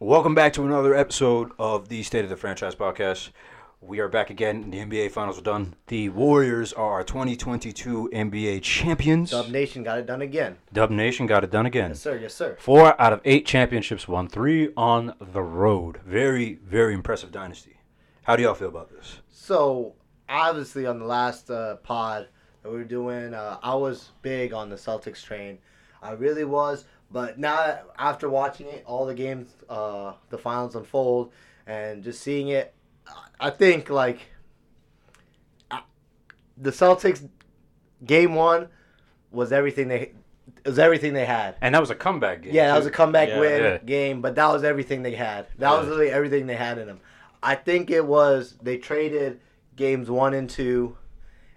Welcome back to another episode of the State of the Franchise podcast. We are back again. The NBA Finals are done. The Warriors are our 2022 NBA champions. Dub Nation got it done again. Dub Nation got it done again. Yes, sir. Yes, sir. Four out of eight championships won, three on the road. Very, very impressive dynasty. How do y'all feel about this? So, obviously, on the last uh, pod that we were doing, uh, I was big on the Celtics train. I really was. But now, after watching it, all the games, uh, the finals unfold, and just seeing it, I think, like, I- the Celtics game one was everything they was everything they had. And that was a comeback game. Yeah, that too. was a comeback Yeah. win Yeah. game, but that was everything they had. That was Yeah. literally everything they had in them. I think it was they traded games one and two,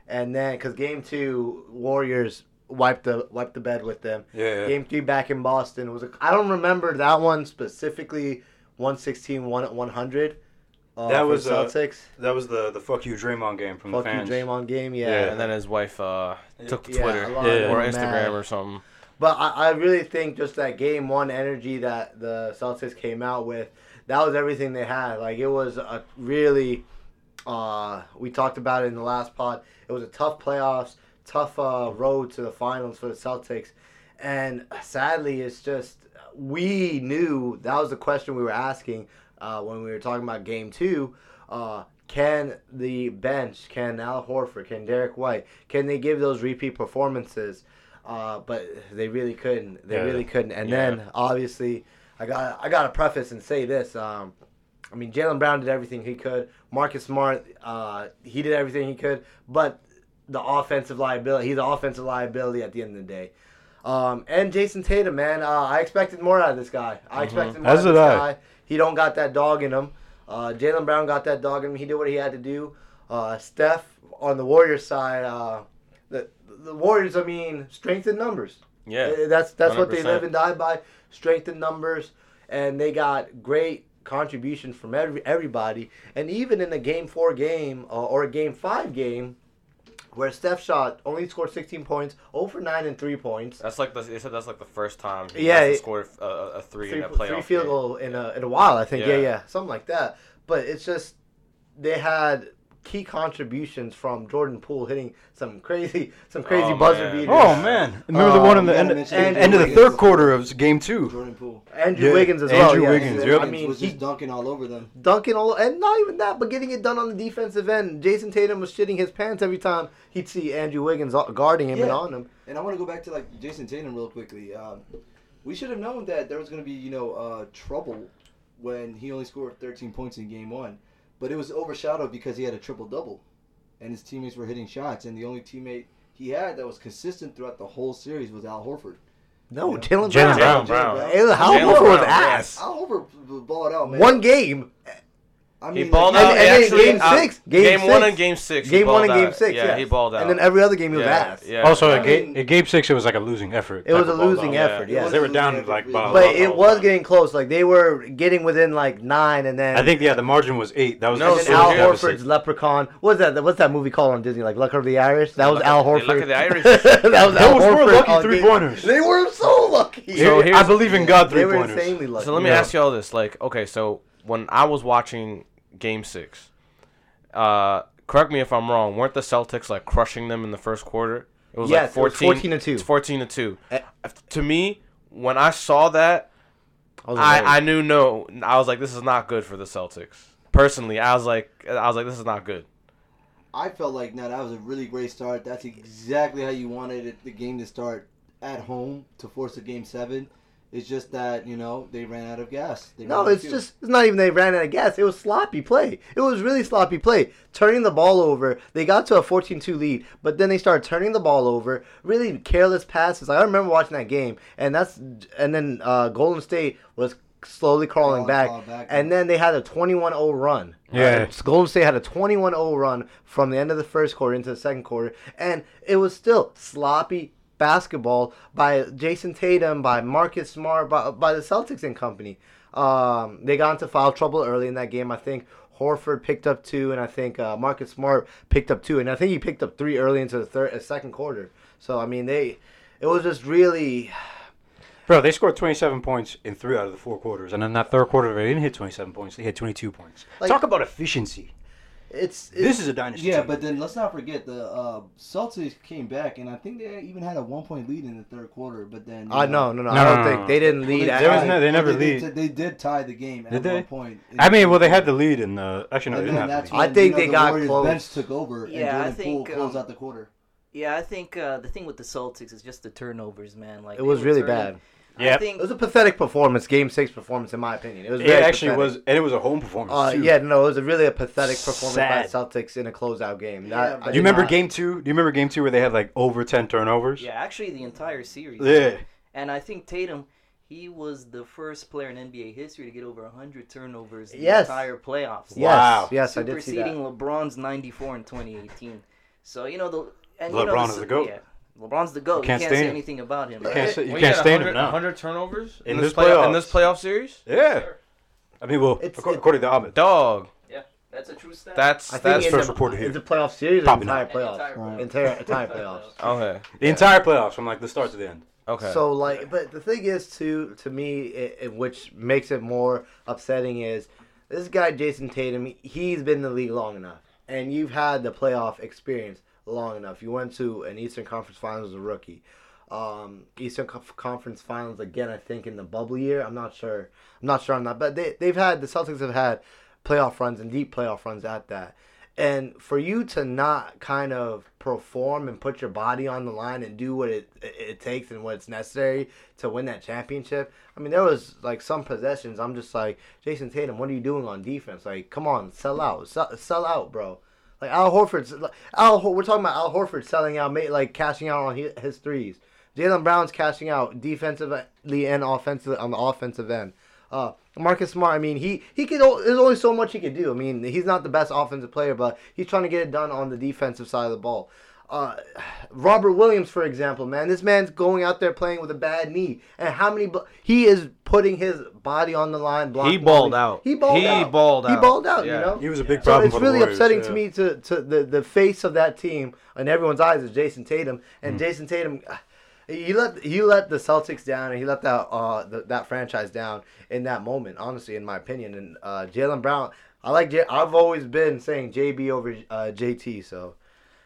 and then because game two Warriors wiped the wiped the bed with them. Yeah. Game three back in Boston was a, I don't remember that one specifically. 116, one at 100. Uh, That for was, uh, Celtics. That was the the fuck you Draymond game from Fuck the you. Draymond game. Yeah. Yeah. And then his wife uh, took to Twitter a lot of or Instagram mad. or something. But I, I really think just that game one energy that the Celtics came out with, that was everything they had. Like it was a really, uh, we talked about it in the last pod. It was a tough playoffs, tough uh, road to the finals for the Celtics, and sadly, it's just we knew that was the question we were asking uh, when we were talking about game two. Uh, can the bench, can Al Horford, can Derrick White, can they give those repeat performances? Uh, but they really couldn't. They Yeah. really couldn't. And Yeah. then obviously, I got I got to preface and say this. Um, I mean, Jaylen Brown did everything he could. Marcus Smart, uh, he did everything he could. But the offensive liability, he's an offensive liability at the end of the day. Um, and Jayson Tatum, man, uh, I expected more out of this guy. I expected more As out of this I. guy. He don't got that dog in him. Uh, Jaylen Brown got that dog in him. He did what he had to do. Uh, Steph on the Warriors side, uh, the the Warriors, I mean, strength in numbers. Yeah. Uh, That's that's what they live and die by. Strength in numbers, and they got great contributions from every everybody. And even in a game four game uh, or a game five game, where Steph shot only scored 16 points, 0 for 9 and three points, That's like the, they said that's like the first time he Yeah, it- scored a, a, a three, three, in a playoff three field game. goal in a in a while. I think yeah. Yeah. yeah, something like that. But it's just they had key contributions from Jordan Poole hitting some crazy some crazy Oh, buzzer man. beaters. Oh man! Remember the one in the Um, end, you gotta mention end, end of the third quarter of game two. Jordan Poole. Andrew Yeah, Wiggins as well. Andrew Wiggins. yeah. Wiggins, I yep. mean, was he just dunking all over them. dunking all and not even that, but getting it done on the defensive end. Jayson Tatum was shitting his pants every time he'd see Andrew Wiggins guarding him and on him. And I want to go back to like Jayson Tatum real quickly. Um, we should have known that there was going to be you know uh, trouble when he only scored 13 points in game one, but it was overshadowed because he had a triple double, and his teammates were hitting shots, and the only teammate he had that was consistent throughout the whole series was Al Horford. No, Yeah. Jaylen Jaylen Brown. Brown, Brown. Brown. Al Jaylen Horford was ass. Al Horford balled out, man. One game. I He mean, balled like, out. And- and actually, game uh, six, game Game, one six. and game six. Game one balled and game out. six. Yeah, Yeah, he balled out. And then every other game he was yeah, ass. Yeah. Also, I at, game, mean- at game six, it was like a losing effort. It was a losing down. effort, It yeah. was They were down losing like effort, yeah. But lot. it was getting close. Like they were getting within like nine, and then I think yeah, the margin was eight. That was No, and the then so Al Horford's Leprechaun. What's that? What's that movie called on Disney? Like Luck of the Irish. That was Al of- Horford. Luck of the Irish. that was Al Those were Horford. lucky three-pointers. They were so lucky. So I believe in God three they were pointers. insanely lucky. So let me ask you all this: like, okay, so when I was watching Game Six, uh, correct me if I'm wrong. Weren't the Celtics like crushing them in the first quarter? It was Yes, like it was 14, 14 to two. It's 14 to two. Eh. To me, when I saw that, I. I, I knew no. I was like, this is not good for the Celtics. Personally, I was like, I was like, this is not good. I felt like no, that was a really great start. That's exactly how you wanted it, the game to start at home to force a game seven. It's just that you know they ran out of gas. They No, it's just it's not even they ran out of gas. It was sloppy play. It was really sloppy play. Turning the ball over. They got to a 14-2 lead, but then they started turning the ball over. Really careless passes. Like, I remember watching that game, and that's and then uh, Golden State was slowly crawling Crawling, back, back, and then they had a 21-0 run. Yeah. Uh, Golden State had a 21-0 run from the end of the first quarter into the second quarter, and it was still sloppy basketball by Jayson Tatum, by Marcus Smart, by, by the Celtics and company. Um, they got into foul trouble early in that game. I think Horford picked up two, and I think uh, Marcus Smart picked up two, and I think he picked up three early into the third, uh, second quarter. So I mean, they, it was just really. Bro, they scored 27 points in three out of the four quarters, and in that third quarter, they didn't hit 27 points. They hit 22 points. Like- Talk about efficiency. It's, it's This is a dynasty. Yeah, team. but then let's not forget the uh, Celtics came back, and I think they even had a one point lead in the third quarter. But then you I know- no no no. No, I don't no, think no. they didn't Well, lead. they, at There was no- they never they, lead. They, did tie the game at Did they? one point. I mean, well, they had the lead in the. Actually, no, they didn't have that's the lead. I think you know, they the got Warriors close. bench took over, and Yeah, I think, Poole closed um, out the quarter. Yeah, I think uh, the thing with the Celtics is just the turnovers, man. Like It was really turning- bad. I Yep. think It was a pathetic performance, Game Six performance, in my opinion. It was It actually pathetic. was, and it was a home performance. Uh, too. yeah, no, it was a really a pathetic performance Sad. by the Celtics in a closeout game. That- but- I Do you remember not- game two? Do you remember game two where they had like over 10 turnovers? yeah, actually the entire series. Yeah. And I think Tatum, he was the first player in NBA history to get over 100 turnovers in Yes. the entire playoffs. Yes, Wow. yes, I did see that. superseding LeBron's 94 in 2018. So you know the and you know, LeBron the- is the GOAT. Yeah, LeBron's the goat. You can't can't, say him. anything about him. You right? can't say, you Well, can't had stand him 100 now. 100 turnovers In in, this this playoff, in this playoff series. Yeah. I mean, well, It's- acco- it- according to Ahmed. Dog, Yeah, That's a true stat. that's I think that's in first the, reported here. It's a playoff series or Probably entire not. playoffs? Entire Right. Entire, entire playoffs. okay. The entire playoffs from like the start to the end. Okay. So like, but the thing is, too, to me, it, it, which makes it more upsetting is this guy Jayson Tatum. He's been in the league long enough, and you've had the playoff experience long enough. You went to an Eastern Conference Finals as a rookie, um, Eastern Conf- Conference Finals again. I think in the bubble year. I'm not sure. I'm not sure on that, but they they've had the Celtics have had playoff runs and deep playoff runs at that. And for you to not kind of perform and put your body on the line and do what it it takes and what's necessary to win that championship. I mean, there was like some possessions. I'm just like Jayson Tatum. What are you doing on defense? Like, come on, sell out, sell, sell out, bro. Like Al Horford's. Al, we're talking about Al Horford selling out, like cashing out on his, threes. Jaylen Brown's cashing out defensively and offensively on the offensive end. Uh, Marcus Smart, I mean, he he could. There's only so much he could do. I mean, he's not the best offensive player, but he's trying to get it done on the defensive side of the ball. Uh, Robert Williams, for example, man, this man's going out there playing with a bad knee, and how many? blo- He is putting his body on the line. Blocking all balled out. He balled He out. balled He balled out. Yeah. You know. He was a big So problem it's for the really Warriors, upsetting yeah. to me to, to the, the face of that team in everyone's eyes is Jayson Tatum, Mm. and Jayson Tatum, he let he let the Celtics down, and he let that uh the, that franchise down in that moment. Honestly, in my opinion, and uh, Jaylen Brown, I like J- I've always been saying JB over uh, JT, so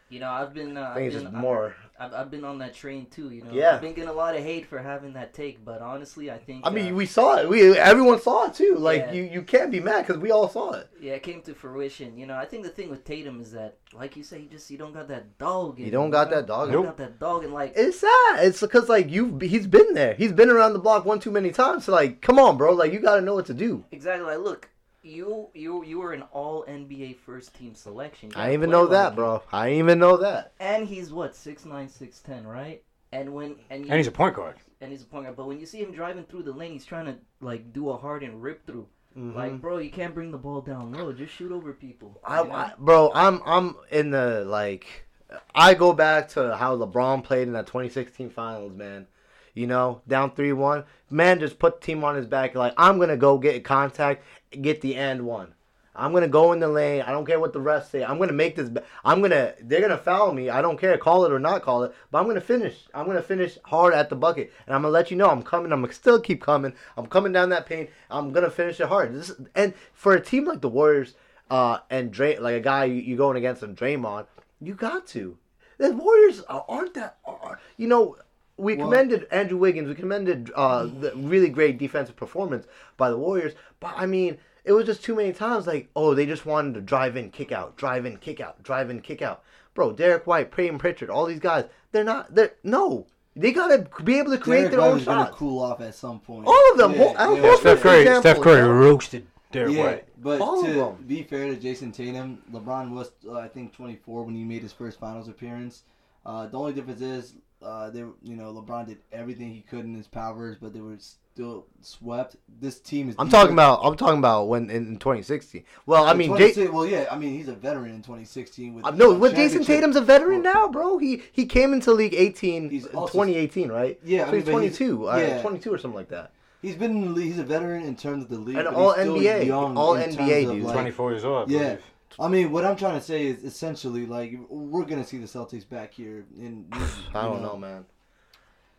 You know, I've been. Uh, I think it's I've just been, more. I've, I've been on that train too. You know, Yeah. I've been getting a lot of hate for having that take, but honestly, I think. I mean, uh, we saw it. We everyone saw it too. Like Yeah. you, you can't be mad because we all saw it. yeah, it came to fruition. You know, I think the thing with Tatum is that, like you say, he just you don't got that dog. In You don't got that dog You don't got that dog, and like It's sad. It's because like you, he's been there. He's been around the block one too many times. So like, come on, bro. Like you got to know what to do. exactly like look, you you you were an All NBA first team selection. I even know that, it. bro. I even know that. And he's what six nine six ten, right? And when and you, And he's a point guard. and he's a point guard. But when you see him driving through the lane, he's trying to like do a hard and rip through. Mm-hmm. Like, bro, you can't bring the ball down low. Just shoot over people. I. I, bro, I'm I'm in the like. I go back to how LeBron played in that 2016 Finals, man. You know, down three one, man, just put the team on his back. Like I'm gonna go get contact, get the end one. I'm gonna go in the lane. I don't care what the refs say. I'm gonna make this. I'm gonna. They're gonna foul me. I don't care, call it or not call it. But I'm gonna finish. I'm gonna finish hard at the bucket, and I'm gonna let you know I'm coming. I'm gonna still keep coming. I'm coming down that paint. I'm gonna finish it hard. This and for a team like the Warriors, uh, and Dray, like a guy you, you going against him, Draymond, you got to. The Warriors are- aren't that. Are, you know, we Well- commended Andrew Wiggins. We commended uh, the really great defensive performance by the Warriors. But I mean, it was just too many times. Like, oh, they just wanted to drive in, kick out, drive in, kick out, drive in, kick out. Bro, Derrick White, Payton Pritchard, all these guys, they're not. They're no. They gotta be able to create Derrick their White own was gonna shots. cool off at some point. All of them. Yeah, Hol- Al yeah. Steph Curry, example, Steph Curry you know? roasted Derrick yeah, White. but All of to them. be fair to Jayson Tatum, LeBron was uh, I think 24 when he made his first Finals appearance. Uh, the only difference is uh, they, were- you know, LeBron did everything he could in his powers, but they were still swept. This team is. I'm deeper- talking about. I'm talking about when in, in 2016. Well, I mean, 26 Jay, well, yeah, I mean he's a veteran in 2016 with Uh, no, with Jayson. Tatum's a veteran now, bro. He he came into league 18 He's in also- 2018, right? Yeah, I mean, he's but he's- 22, uh, yeah. 22 or something like that. He's been in the league. He's a veteran in terms of the league. And but all he's still NBA, young all NBA dude. like- 24 years old, I Yeah. Believe. I mean, what I'm trying to say is essentially like we're gonna see the Celtics back here in. I don't know, man.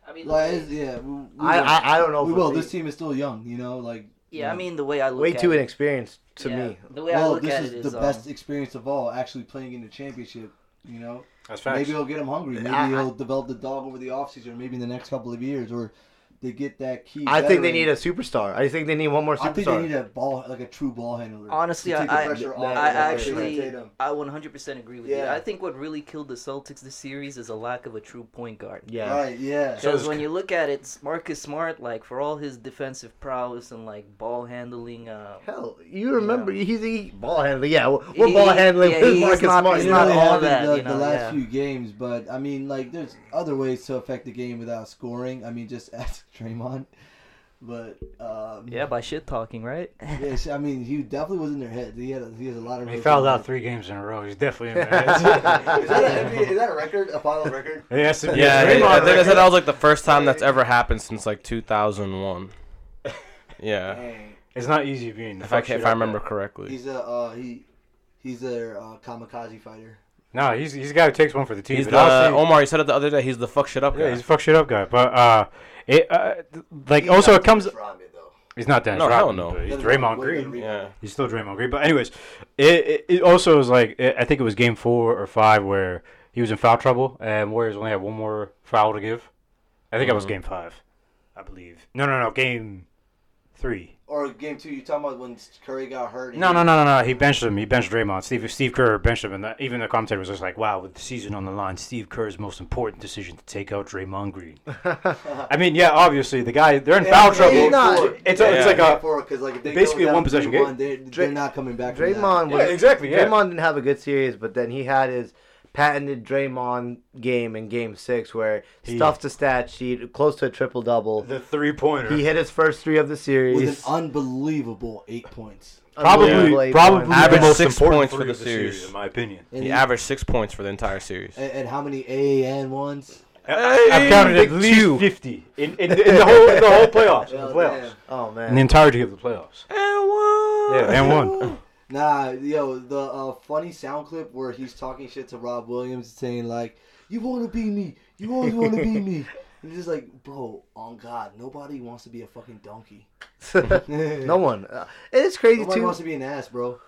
I mean, Like, the yeah, we, we I. I I don't know. we will. This team is still young, you know. Like yeah, I mean the way I look way at too it, inexperienced to yeah, me. The way I look this at is it the um, best experience of all, actually playing in the championship. You know, That's facts. maybe he'll get him hungry. Maybe I- I- he'll develop the dog over the offseason, or maybe in the next couple of years, or they get that key. I think they need a superstar. I think they need one more superstar. I think they need a ball, like a true ball handler. Honestly, to take the I- pressure I- off I of actually- I 100% agree with you. Yeah. I think what really killed the Celtics this series is a lack of a true point guard. yeah. Right? Yeah. Because is- when you look at it, Marcus Smart, like for all his defensive prowess and like ball handling, uh, Hell, you remember Yeah. he's he ball handling. Yeah, we're we're He- ball handling yeah, with he's Marcus not- Smart. he's not really all that, the, you know, the last yeah. few games, but I mean, like, there's other ways to affect the game without scoring. I mean, just ask Draymond. But um, yeah, by shit talking, right? yeah, I mean, he definitely was in their head. He had a, he has a lot of. He fouled out three games in a row. He's definitely in the is, that a, is that a record? A final record? Yes, Yeah, Draymond I think I said that was like the first time that's ever happened since like 2001. Yeah, Dang. It's not easy being. if I can, if I remember guy. correctly. He's a uh, he he's a uh, kamikaze fighter. No, he's he's a guy who takes one for the team. He's but the honestly- Omar. You said it the other day. He's the fuck shit up Yeah, guy. he's a fuck shit up guy. But uh, it uh, like He's also not it comes. Dennis Rodman, though. He's not Dennis No, hell Rodman, no. but he's Dennis Draymond Rodman Green. Yeah. He's still Draymond Green. But anyways, it, it, it also was like it, I think it was game four or five where he was in foul trouble and Warriors only had one more foul to give. I think it was game five, I believe. No, no, no, game three. Or game two, you talking about when Curry got hurt? No, no, no, no, no. He benched him. He benched Draymond. Steve Steve Kerr benched him, and that, even the commentator was just like, "Wow, with the season on the line, Steve Kerr's most important decision to take out Draymond Green." I mean, yeah, obviously the guy they're in Yeah, foul but trouble. game not- four. it's a- Yeah, it's like a- four, 'cause, like, if they basically a one-possession game. They're, they're not coming back. from that. Draymond was Yeah, exactly. Yeah. Draymond didn't have a good series, but then he had his patented Draymond game in Game Six where He- stuffed the stat sheet close to a triple double. the three pointer. He hit his first three of the series with an unbelievable eight points. probably, Unbelievable eight probably points. the Averaged most six points for the of series. in my opinion. And He he- averaged six points for the entire series. And, and how many AAN ones? Uh, I- I've counted at Big least two. fifty in, in, in the whole in the whole playoffs. In the Oh, playoffs. damn. Oh In the entirety of the playoffs. And one. Yeah, and one. Nah, yo, the uh, funny sound clip where he's talking shit to Rob Williams, saying like, "You want to be me? You always want to be me." And he's just like, "Bro, on God, nobody wants to be a fucking donkey. no one. Uh, and it's crazy too. Nobody too. wants to be an ass, bro."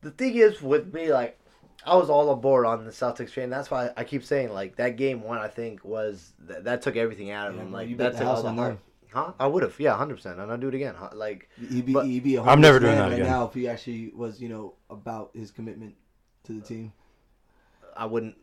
the thing is with me, like, I was all aboard on the Celtics train. That's why I keep saying, like, that game one, I think, was that, that took everything out of Yeah, him. Like, you that bet the took house all the heart. Them. Huh? I would have, yeah, hundred percent, and I'll do it again. Huh? Like, He'd be, But- he'd be a I'm never homeless doing man that right again. now if he actually was, you know, about his commitment to the team. I wouldn't.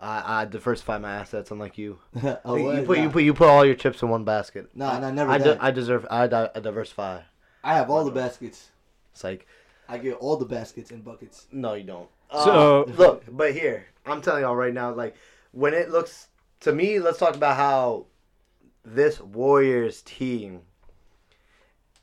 I, I diversify my assets, unlike you. oh, you, what? put you put you put all your chips in one basket. No, nah, nah, never I, that. I deserve. I, di- I diversify. I have all the baskets. It's like I get all the baskets and buckets. no, you don't. So- Uh, look, but here I'm telling y'all right now, like when it looks to me, let's talk about how this Warriors team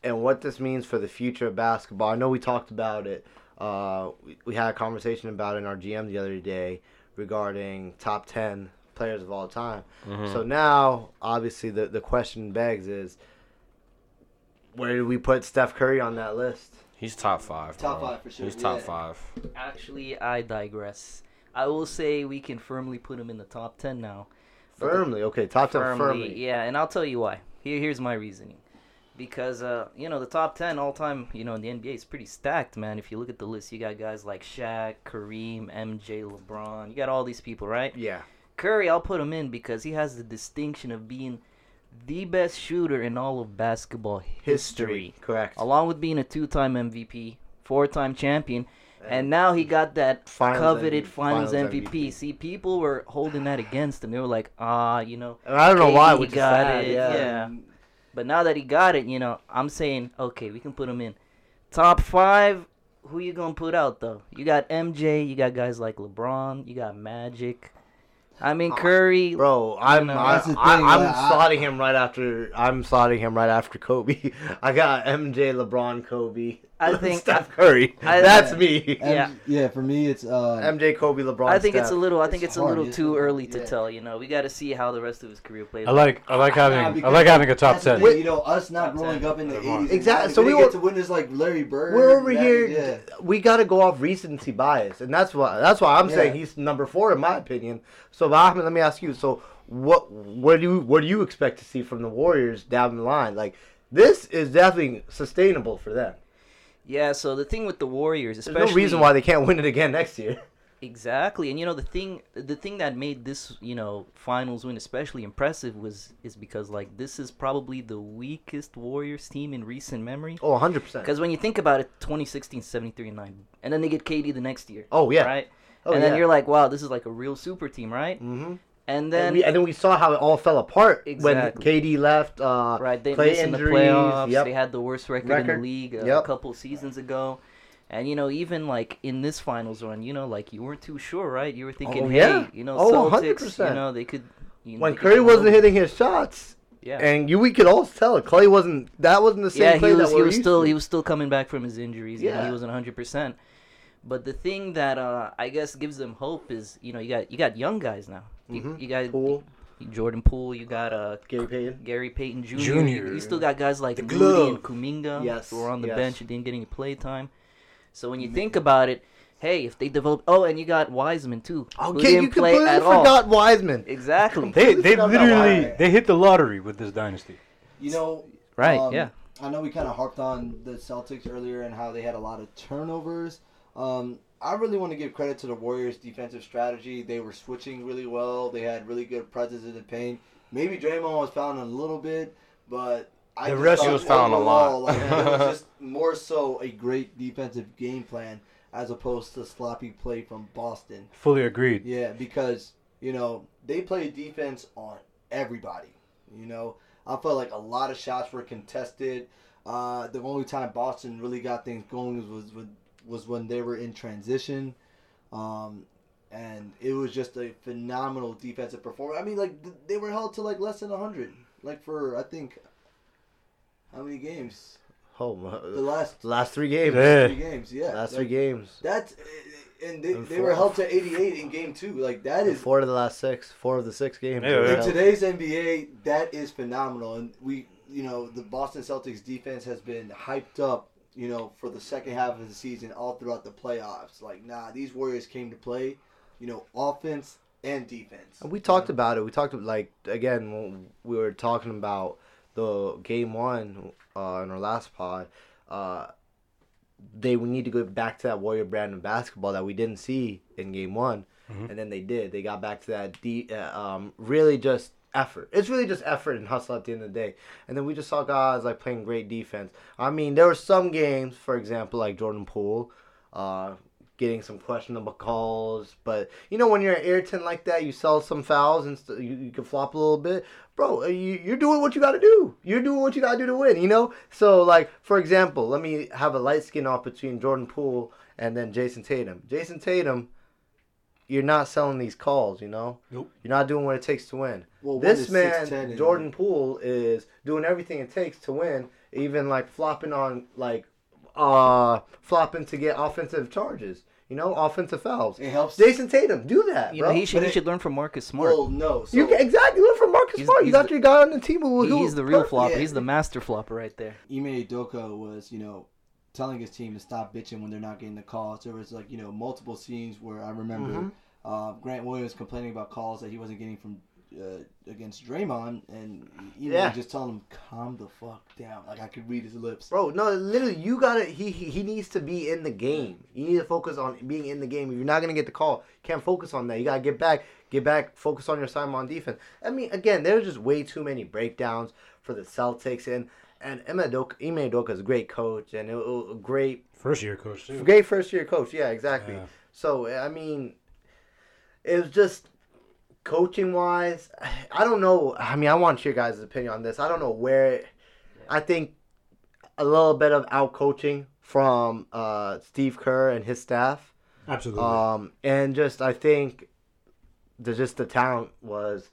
and what this means for the future of basketball. I know we talked about it. Uh, we, we had a conversation about it in our GM the other day regarding top ten players of all time. Mhm. So now, obviously, the the question begs is, where do we put Steph Curry on that list? He's top five. Top bro. five for sure, He's top yeah. five. Actually, I digress. I will say we can firmly put him in the top ten now. Firmly, okay, top ten firmly, firmly. yeah, and I'll tell you why. Here, here's my reasoning. Because uh, you know the top ten all time, you know in the NBA is pretty stacked, man. If you look at the list, you got guys like Shaq, Kareem, MJ, LeBron. You got all these people, right? Yeah. Curry, I'll put him in because he has the distinction of being the best shooter in all of basketball history, Correct. along with being a two-time MVP, four-time champion, and now he got that Finals coveted MVP, Finals, Finals MVP. MVP. See, people were holding that against him. They were like, ah, you know. And I don't know why, KD which is got sad. it, yeah. yeah. But now that he got it, you know, I'm saying, okay, we can put him in. Top five, who you gonna put out though? You got MJ, you got guys like LeBron, you got Magic. I mean Curry. Bro, I'm know, I, thing, I, I'm I- slotting him right after I'm slotting him right after Kobe. I got MJ, LeBron, Kobe. I think- Steph Curry. I- That's me. Yeah. yeah. For me, it's uh, MJ, Kobe, LeBron. I think it's a little. I think It's it's, a little isn't too early to Yeah. tell. You know, we got to see how the rest of his career plays. I like I like Nah, having I like having a top ten. thing, You know, us not growing up in the eighties. Exactly, So so we we get to witness like Larry Bird. We're over back- here. Yeah. We got to go off recency bias, and that's why. That's why I'm Yeah. saying he's number four in my opinion. So So, Ahmed, let me ask you. So, what what do you what do you expect to see from the Warriors down the line? Like, this is definitely sustainable for them. Yeah, so the thing with the Warriors, especially There's no reason why they can't win it again next year. Exactly, and you know the thing, the thing that made this, you know, finals win especially impressive was is because like this is probably the weakest Warriors team in recent memory. Oh, 100 percent. Because when you think about it, 2016, 73 and nine, and then they get KD the next year. Oh yeah. right. Oh, and then yeah. you're like, wow, this is like a real super team, right? Mm-hmm. And then and, we, and then we saw how it all fell apart Exactly. when KD left. Uh, right, they missed in the injuries, playoffs. yep. They had the worst record, in the league uh, a couple seasons ago. And you know, even like in this finals run, you know, like you weren't too sure, right? You were thinking, Oh, hey, you know, Oh, Celtics, 100%. you know, they could. You know, when Curry wasn't hitting his shots, yeah, and you we could all tell Clay wasn't. That wasn't the same yeah, Clay he was that he was still to. he was still coming back from his injuries. Yeah, Yeah. he wasn't hundred percent. But the thing that uh, I guess gives them hope is you know you got you got young guys now. You, Mhm. you got Poole, Jordan Poole. You got uh, Gary Payton. Gary Payton Jr. Jr.. You, you still got guys like The Moody glove. and Kuminga Yes, who were on the yes. bench and didn't get any play time. So when you think about it, hey, if they develop, oh, and you got Wiseman too, who Okay, you didn't play completely at all. forgot Wiseman. Exactly. They they literally they hit the lottery with this dynasty. You know, Right, um, yeah. I know we kind of harped on the Celtics earlier and how they had a lot of turnovers. Um, I really want to give credit to the Warriors' defensive strategy. They were switching really well. They had really good presence in the paint. Maybe Draymond was fouling a little bit, but I The rest- was fouling a lot. Like, it was just more so a great defensive game plan as opposed to sloppy play from Boston. Fully agreed. Yeah, because you know they play defense on everybody. You know, I felt like a lot of shots were contested. Uh, the only time Boston really got things going was was, with, was when they were in transition, um, and it was just a phenomenal defensive performance. I mean, like they were held to like less than hundred, like for I think how many games? Oh, The my- last the last three games. Yeah. three games, yeah. Last Like, three games. That's and they, And they were held to 88 in game two. Like that is Four of the last six. Four of the six games. Yeah, yeah. in today's NBA. That is phenomenal, and we, you know, the Boston Celtics defense has been hyped up. You know, for the second half of the season, all throughout the playoffs. Like, nah, these Warriors came to play. You know, offense and defense. And we talked about it. We talked like again we were talking about the game one uh, in our last pod. Uh, they would need to go back to that Warrior brand of basketball that we didn't see in game one, Mhm. and then they did. They got back to that de- uh, um, really just effort. It's really just effort and hustle at the end of the day. And then we just saw guys like playing great defense. I mean, there were some games, for example, like Jordan Poole. Uh, getting some questionable calls. But you know, when you're an irritant like that, you sell some fouls and st- you, you can flop a little bit, bro. uh, You, you're doing what you got to do. You're doing what you got to do to win. You know. So like, for example, let me have a light skin off between Jordan Poole and then Jayson Tatum. Jayson Tatum. You're not selling these calls, you know. Nope. You're not doing what it takes to win. Well, this man, Jordan Poole, is doing everything it takes to win. Even like flopping on like, uh, flopping to get offensive charges. You know, offensive fouls. It helps. Jayson Tatum, do that, You bro. know, he should But he it- should learn from Marcus Smart. Well, no. So, you can, exactly look for Marcus He's- Smart. You he's got the- your guy on the team who, He- he's the real perfect. flopper. yeah. He's the master flopper right there. Ime Udoka was, you know, telling his team to stop bitching when they're not getting the calls. There was like, you know, multiple scenes where I remember Mhm. uh, Grant Williams complaining about calls that he wasn't getting from uh, against Draymond, and Yeah. was just telling him calm the fuck down. Like I could read his lips. Bro, no, literally, you gotta. He, he he needs to be in the game. You need to focus on being in the game. If you're not gonna get the call, can't focus on that. You gotta get back, get back, focus on your assignment on defense. I mean, again, there's just way too many breakdowns for the Celtics, and and Ime Udoka, Ime Udoka is a great coach and a, a great First year coach too. great first year coach. Yeah, exactly. Yeah. So I mean, it was just coaching wise. I don't know. I mean, I want your guys' opinion on this. I don't know where. I think a little bit of out coaching from uh, Steve Kerr and his staff, Absolutely. um, and just I think the just the talent was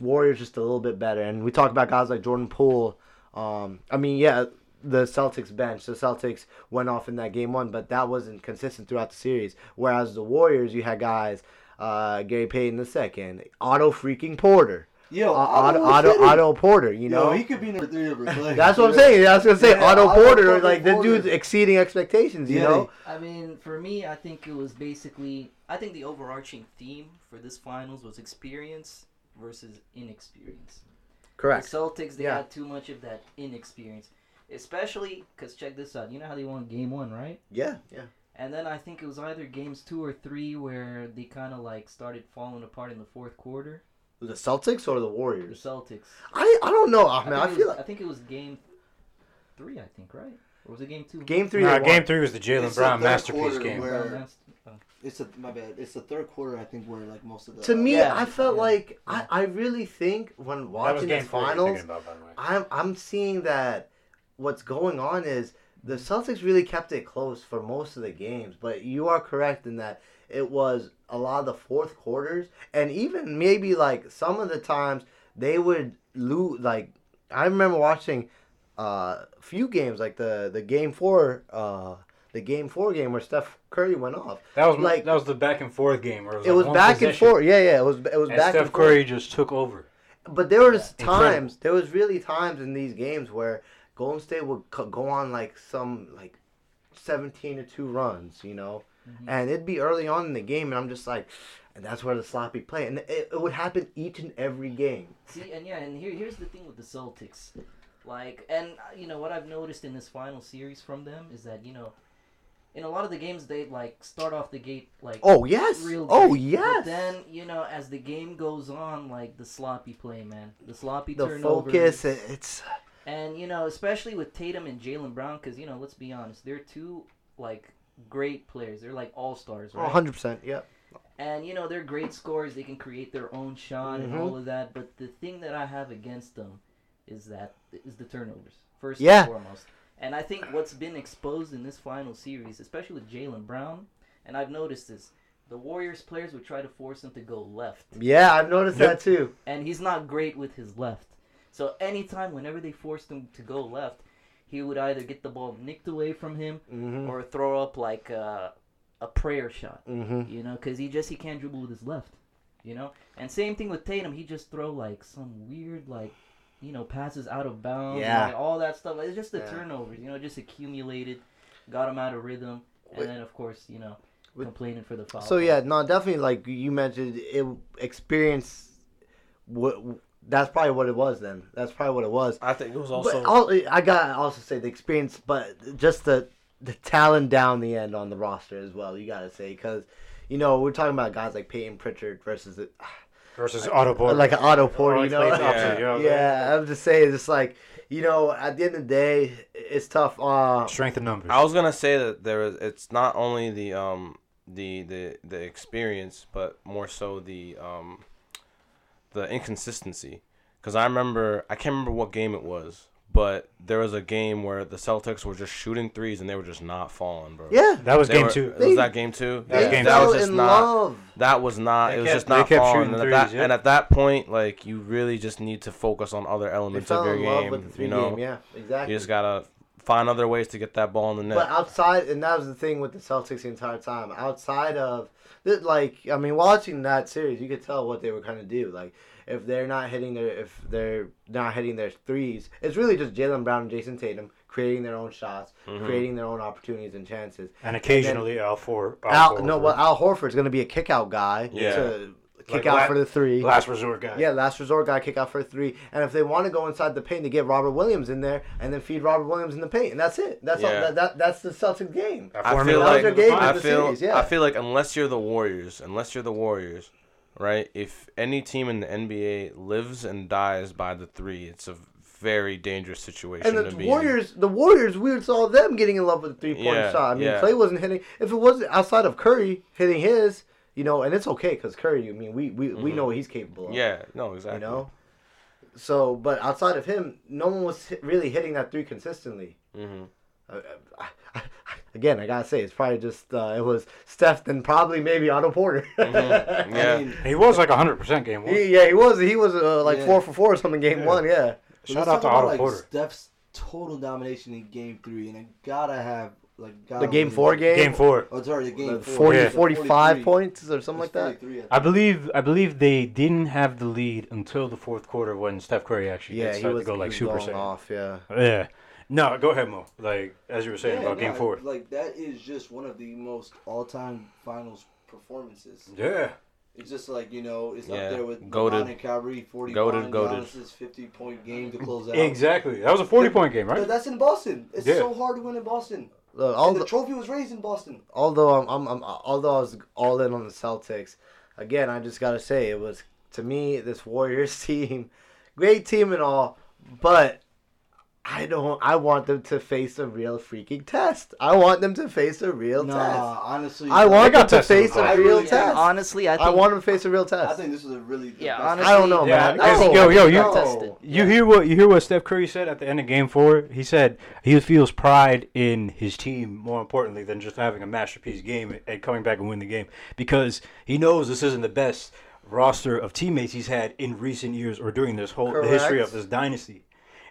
Warriors just a little bit better. And we talk about guys like Jordan Poole. Um, I mean, yeah, the Celtics bench. The Celtics went off in that game one, but that wasn't consistent throughout the series. Whereas the Warriors, you had guys, uh, Gary Payton the second, Otto freaking Porter. Yo, uh, Otto, Otto, Otto Porter. You know, he could be number three over Clay. that's what I'm saying. I was gonna say Yeah, Otto Otto Porter. fucking Like the Porter. dude's exceeding expectations. You Yeah. know, I mean, for me, I think it was basically. I think the overarching theme for this finals was experience versus inexperience. Correct. The Celtics, they Yeah. had too much of that inexperience, especially because check this out. You know how they won Game One, right? Yeah, yeah. And then I think it was either games two or three where they kind of like started falling apart in the fourth quarter. The Celtics or the Warriors? The Celtics. I I don't know. I ah, mean, think I feel was, like I think it was game three. I think right, or was it game two? game three. Nah, game three was the Jaylen Brown masterpiece game. where- Brown Nast-. It's a my bad. It's the third quarter. I think where like most of the To me, Yeah, I felt yeah, like yeah. I, I really think when That was watching game the finals, about, the. I'm I'm seeing that what's going on is the Celtics really kept it close for most of the games, but you are correct in that it was a lot of the fourth quarters and even maybe like some of the times they would lose like I remember watching uh, a few games like the the game 4 uh the game 4 game where Steph Curry went off. That was like- that was the back and forth game where it was, It like was one back and forth. Yeah, yeah, it was it was And back Steph and forth. Curry just took over. But there was Incredible. times, there was really times in these games where Golden State would go on like some like seventeen to two runs, you know, Mhm. and it'd be early on in the game, and I'm just like, and that's where the sloppy play, and it, it would happen each and every game. See, and yeah, and here, here's the thing with the Celtics, like, and uh, you know what I've noticed in this final series from them is that you know, in a lot of the games they like start off the gate like Oh yes, real oh great, yes. But then you know, as the game goes on, like the sloppy play, man, the sloppy the turnovers, focus, it's and you know, especially with Tatum and Jaylen Brown, because you know, let's be honest, they're two like great players. They're like all stars, right? 100 percent. Yep. And you know they're great scorers. They can create their own shot and Mhm. all of that. But the thing that I have against them is that is the turnovers first Yeah. and foremost. And I think what's been exposed in this final series, especially with Jaylen Brown, and I've noticed this, the Warriors players would try to force him to go left, Yeah, I've noticed Yep. that too. and he's not great with his left. So anytime, whenever they forced him to go left, he would either get the ball nicked away from him hmm or throw up like a, a prayer shot hmm you know, because he just he can't dribble with his left, you know. And same thing with Tatum, he just throw like some weird like, you know, passes out of bounds, Yeah. like, all that stuff. It's just the Yeah. turnovers, you know, just accumulated, got him out of rhythm, and With- then of course, you know, with- complaining for the foul. So yeah, no, definitely like you mentioned, it experience. What that's probably what it was. Then that's probably what it was. I think it was But also. I'll, I got to also say the experience, but just the the talent down the end on the roster as well. You got to say because you know we're talking about guys like Payton Pritchard versus the, Versus Otto Porter. like an Otto Porter. Oh, You know, plays yeah, you know I'm saying? yeah. I'm just saying, it's like you know, at the end of the day, it's tough. Uh, Strength in numbers. I was gonna say that there is. It's not only the um the the the experience, but more so the um the inconsistency. Because I remember, I can't remember what game it was, but there was a game where the Celtics were just shooting threes and they were just not falling, bro. yeah, that was They game were- two. They- was that game two? That was game that fell was just in not. love. That was not. They it was kept- just they not kept falling. shooting And at, threes, that, yeah. and at that point, like you really just need to focus on other They elements fell of your in love game. with the three you know, game. Yeah, exactly. you just gotta find other ways to get that ball in the net. But outside, and that was the thing with the Celtics the entire time. Outside of, th- like, I mean, watching that series, you could tell what they were trying to do. Like, if they're not hitting their, if they're not hitting their threes, it's really just Jaylen Brown and Jayson Tatum creating their own shots, Mhm. creating their own opportunities and chances. and occasionally Al Four. Al, no, well, Al Horford's going to be a kick out guy Yeah. to kick Like out la- for the three. last resort guy. Yeah, last resort guy kick out for three. And if they want to go inside the paint, to get Robert Williams in there and then feed Robert Williams in the paint, and that's it. That's all. That, that that's the Celtics game. I feel That was like game I feel series, yeah. I feel like unless you're the Warriors, unless you're the Warriors, right? If any team in the NBA lives and dies by the three, it's a very dangerous situation And the Warriors, the Warriors, we saw them getting in love with the three point Yeah, shot. I mean, yeah. Clay wasn't hitting. If it wasn't outside of Curry hitting his, you know, and it's okay because Curry. I mean, we we, we Mhm. know what he's capable of. Yeah, no, exactly. You know. So, but outside of him, no one was really hitting that three consistently. hmm Uh, I, I, again, I gotta say, it's probably just uh, it was Steph and probably maybe Otto Porter. Mhm, yeah. I mean, He was like 100% game one. He, yeah, he was. He was uh, like Yeah. four for four or something game Yeah. one. Yeah. But Shout out to talk Otto like, Porter. Steph's total domination in Game Three, and I gotta have Like got The game four game. Game four. Oh, sorry, the game four. 40, Yeah. 45 points or something like that. 43, I believe I believe they didn't have the lead until the fourth quarter when Steph Curry actually Yeah, did he was, to go like super going off. Yeah. Yeah. No, go ahead, Mo. Like as you were saying Yeah, about game four. Like that is just one of the most all-time finals performances. Yeah. It's just like you know, it's Yeah, up there with goated. LeBron and Kyrie, forty Goated, points, goated. Giannis's fifty-point game to close out. Exactly. That was a forty-point game, But right? that's in Boston. It's Yeah. so hard to win in Boston. Look, And although, the trophy was raised in Boston. although I'm, I'm, I'm although I was all in on the Celtics, again I just gotta say it was to me this Warriors team, great team and all, but I don't. I want them to face a real freaking test. I want them to face a real test. Honestly, I want them to face a real really- Yeah, test. honestly, I think, I, think want them to face a real test. I think this is a really the Yeah, honestly, I don't know, Yeah, man. because- I don't- yo, yo, you- no. You hear what you hear what Steph Curry said at the end of game four? He said he feels pride in his team more importantly than just having a masterpiece game and coming back and win the game. Because he knows this isn't the best roster of teammates he's had in recent years or during this whole the history of this dynasty.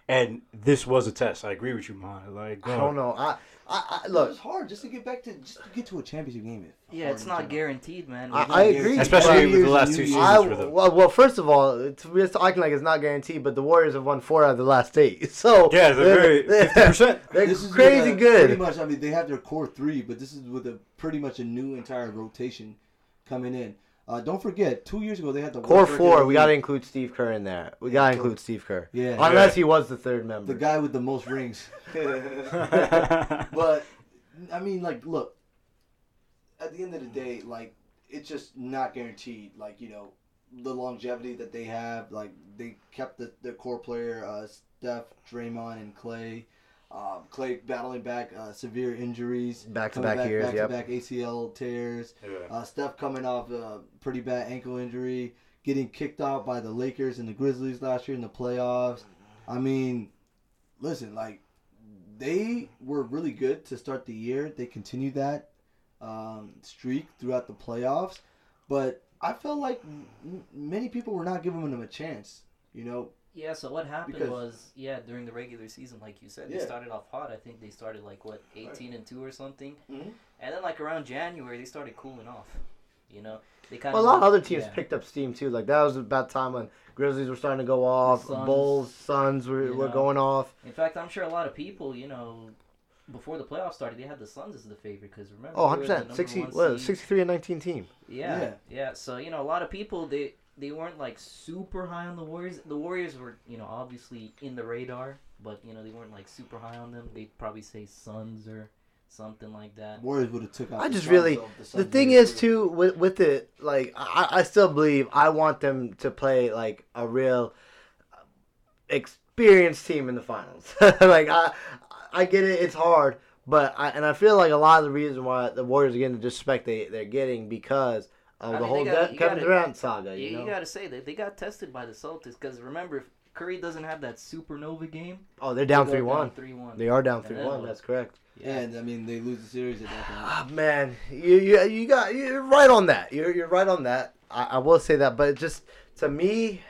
And this was a test. I agree with you, man. Like I don't know. I, I, I It look. was hard just to get back to just to get to a championship game. yeah, it's not guaranteed. guaranteed, man. I, I agree. Especially with the last two Year's seasons I, for them. well, well, first of all, it's, we're still acting like it's not guaranteed, but the Warriors have won four out of the last eight. So Yeah, they're very fifty percent. They're This is crazy with a- Pretty much, I mean, they have their core three, but this is with a pretty much a new entire rotation coming in. Uh, don't forget, two years ago they had the Core worst four, we got to include Steve Kerr in there. We got to include Steve Kerr. Yeah. Unless he was the third member. the guy with the most rings. but I mean, like, look. At the end of the day, like, it's just not guaranteed. Like, you know, the longevity that they have. Like, they kept the their core player, uh, Steph, Draymond, and Clay. Um, Clay battling back uh, severe injuries, Back-to-back coming years, back to back ACL tears. Yeah. Uh, Steph coming off a pretty bad ankle injury, getting kicked out by the Lakers and the Grizzlies last year in the playoffs. I mean, listen, like they were really good to start the year. They continued that um, streak throughout the playoffs, but I felt like m- many people were not giving them a chance. You know, Yeah, so what happened Because- was, yeah, during the regular season, like you said, they started off hot. I think they started like what, eighteen and two or something, Mhm. and then like around January they started cooling off. You know, they kind Well, of a lot of other teams yeah. picked up steam too. Like that was about time when Grizzlies were starting to go off, Suns, Bulls, Suns were, were know. going off. In fact, I'm sure a lot of people, you know, before the playoffs started, they had the Suns as the favorite because remember, Oh, 100 percent, 60, one what, 63 and nineteen team. Yeah, Yeah. yeah, So you know, a lot of people they they weren't like super high on the Warriors. The Warriors were you know obviously in the radar, but you know they weren't like super high on them. They'd probably say Suns or something like that. Warriors would have took out. I the just Suns, really- though, The thing is too with with it like I, I still believe I want them to play like a real uh, experienced team in the finals. like I I get it, it's hard, but I and I feel like a lot of the reason why the Warriors are getting the disrespect they they're getting because of I the mean, whole they got- De- Kevin gotta- Durant saga. You, You you know? got to say that they got tested by the Celtics because remember, if Curry doesn't have that supernova game, oh, they're down they three one. Three one. They are down three one. That's correct. Yeah. And I mean, they lose the series at that point. Ah, man, you, you you got you're right on that. You're you're right on that. I, I will say that, but just to me,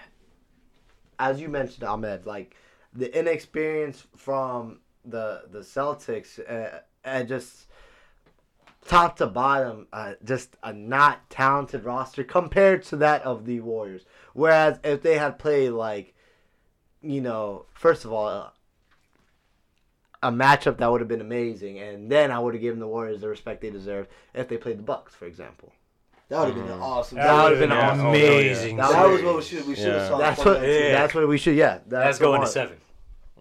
as you mentioned, Ahmed, like the inexperience from the the Celtics, uh, and just top to bottom, uh, just a not talented roster compared to that of the Warriors. Whereas if they had played like, you know, first of all. Uh, a matchup that would have been amazing, and then I would have given the Warriors the respect they deserve if they played the Bucks, for example. That would have been awesome. That would've been Yeah. awesome. amazing. That That was- was what we should we should have Yeah. saw. That's what. Yeah. That's what we should. Yeah, That's that's going to seven.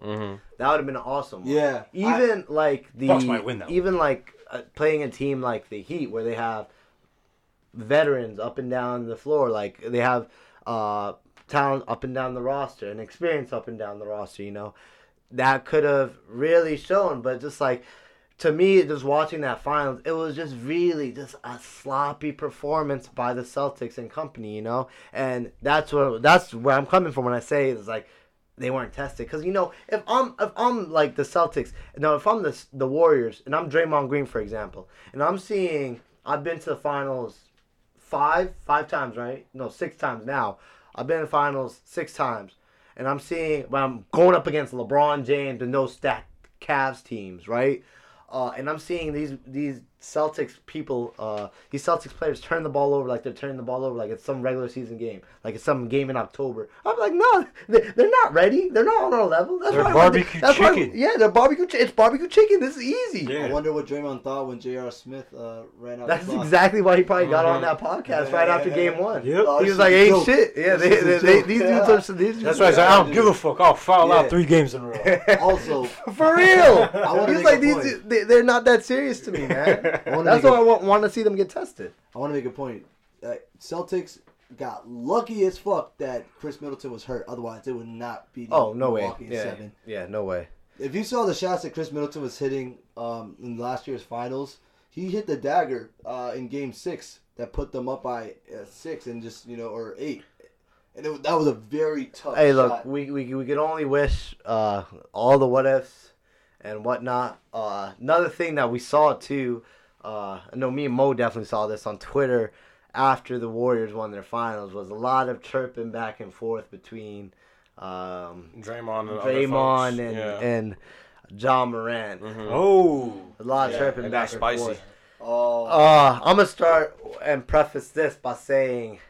Mm-hmm. That would have been awesome. Yeah, Even like the Bucks might win that one. even like uh, playing a team like the Heat, where they have veterans up and down the floor, like they have uh, talent up and down the roster and experience up and down the roster. You know, that could have really shown, but just like to me, just watching that finals, it was just really just a sloppy performance by the Celtics and company, you know, and that's what that's where I'm coming from when I say it's like they weren't tested because you know if I'm if I'm like the Celtics, no, if I'm the the Warriors and I'm Draymond Green for example, and I'm seeing I've been to the finals five five times right, no six times now. I've been in finals six times, and I'm seeing when I'm going up against LeBron James and those stacked Cavs teams, right? Uh, and I'm seeing these these Celtics people, uh, these Celtics players turn the ball over like they're turning the ball over like it's some regular season game, like it's some game in October. I'm like, no, they- they're not ready. They're not on our level. That's They're why barbecue that's why- chicken. yeah, they're barbecue. Chi- it's barbecue chicken. This is easy. Yeah. I wonder what Draymond thought when J.R. Smith uh, ran out. That's exactly why he probably got on Mhm. that podcast Yeah, right yeah, after yeah. game one. Yep. Oh, He was like, is ain't joke. shit. Yeah, This they, they, they, these Yeah. dudes are. These dudes That's why I said I don't give a fuck. I'll foul Yeah. out three games in a row. Also, For real. He's like these. They, they're not that serious to me, man. That's why I want, want to see them get tested. I want to make a point. Uh, Celtics got lucky as fuck that Khris Middleton was hurt. Otherwise, they would not be. Oh no way. Yeah, seven. yeah, no way. If you saw the shots that Khris Middleton was hitting um, in last year's finals, he hit the dagger uh, in Game Six that put them up by uh, six and just you know or eight, and it, that was a very tough. Hey, look, shot. we, we we could only wish uh, all the what ifs and whatnot. Uh, another thing that we saw too, uh, I know me and Mo definitely saw this on Twitter after the Warriors won their finals was a lot of chirping back and forth between um, Draymond and other Draymond and yeah. and Ja Morant. Mhm. Oh. A lot of Yeah, chirping back got and spicy. forth. Oh, Uh, I'm gonna start and preface this by saying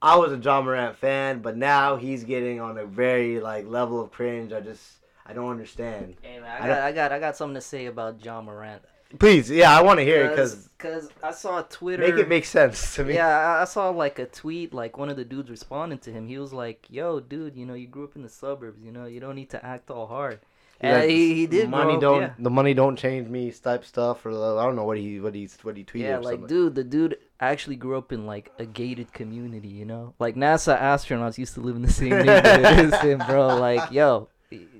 I was a Ja Morant fan, but now he's getting on a very like level of cringe. I just I don't understand. Hey man, I I got, I got, I got something to say about Ja Morant. Please, yeah, I want to hear it because Cause, 'cause I saw Twitter. make it make sense to me. Yeah, I- I saw like a tweet, like one of the dudes responding to him. He was like, "Yo, dude, you know, you grew up in the suburbs. You know, you don't need to act all hard." Yeah, Like, he, he did. money up, don't yeah. the money don't change me type stuff or uh, I don't know what he what he what he tweeted. Yeah, like dude, the dude actually grew up in like a gated community. You know, like NASA astronauts used to live in the same neighborhood as him, bro. Like, yo,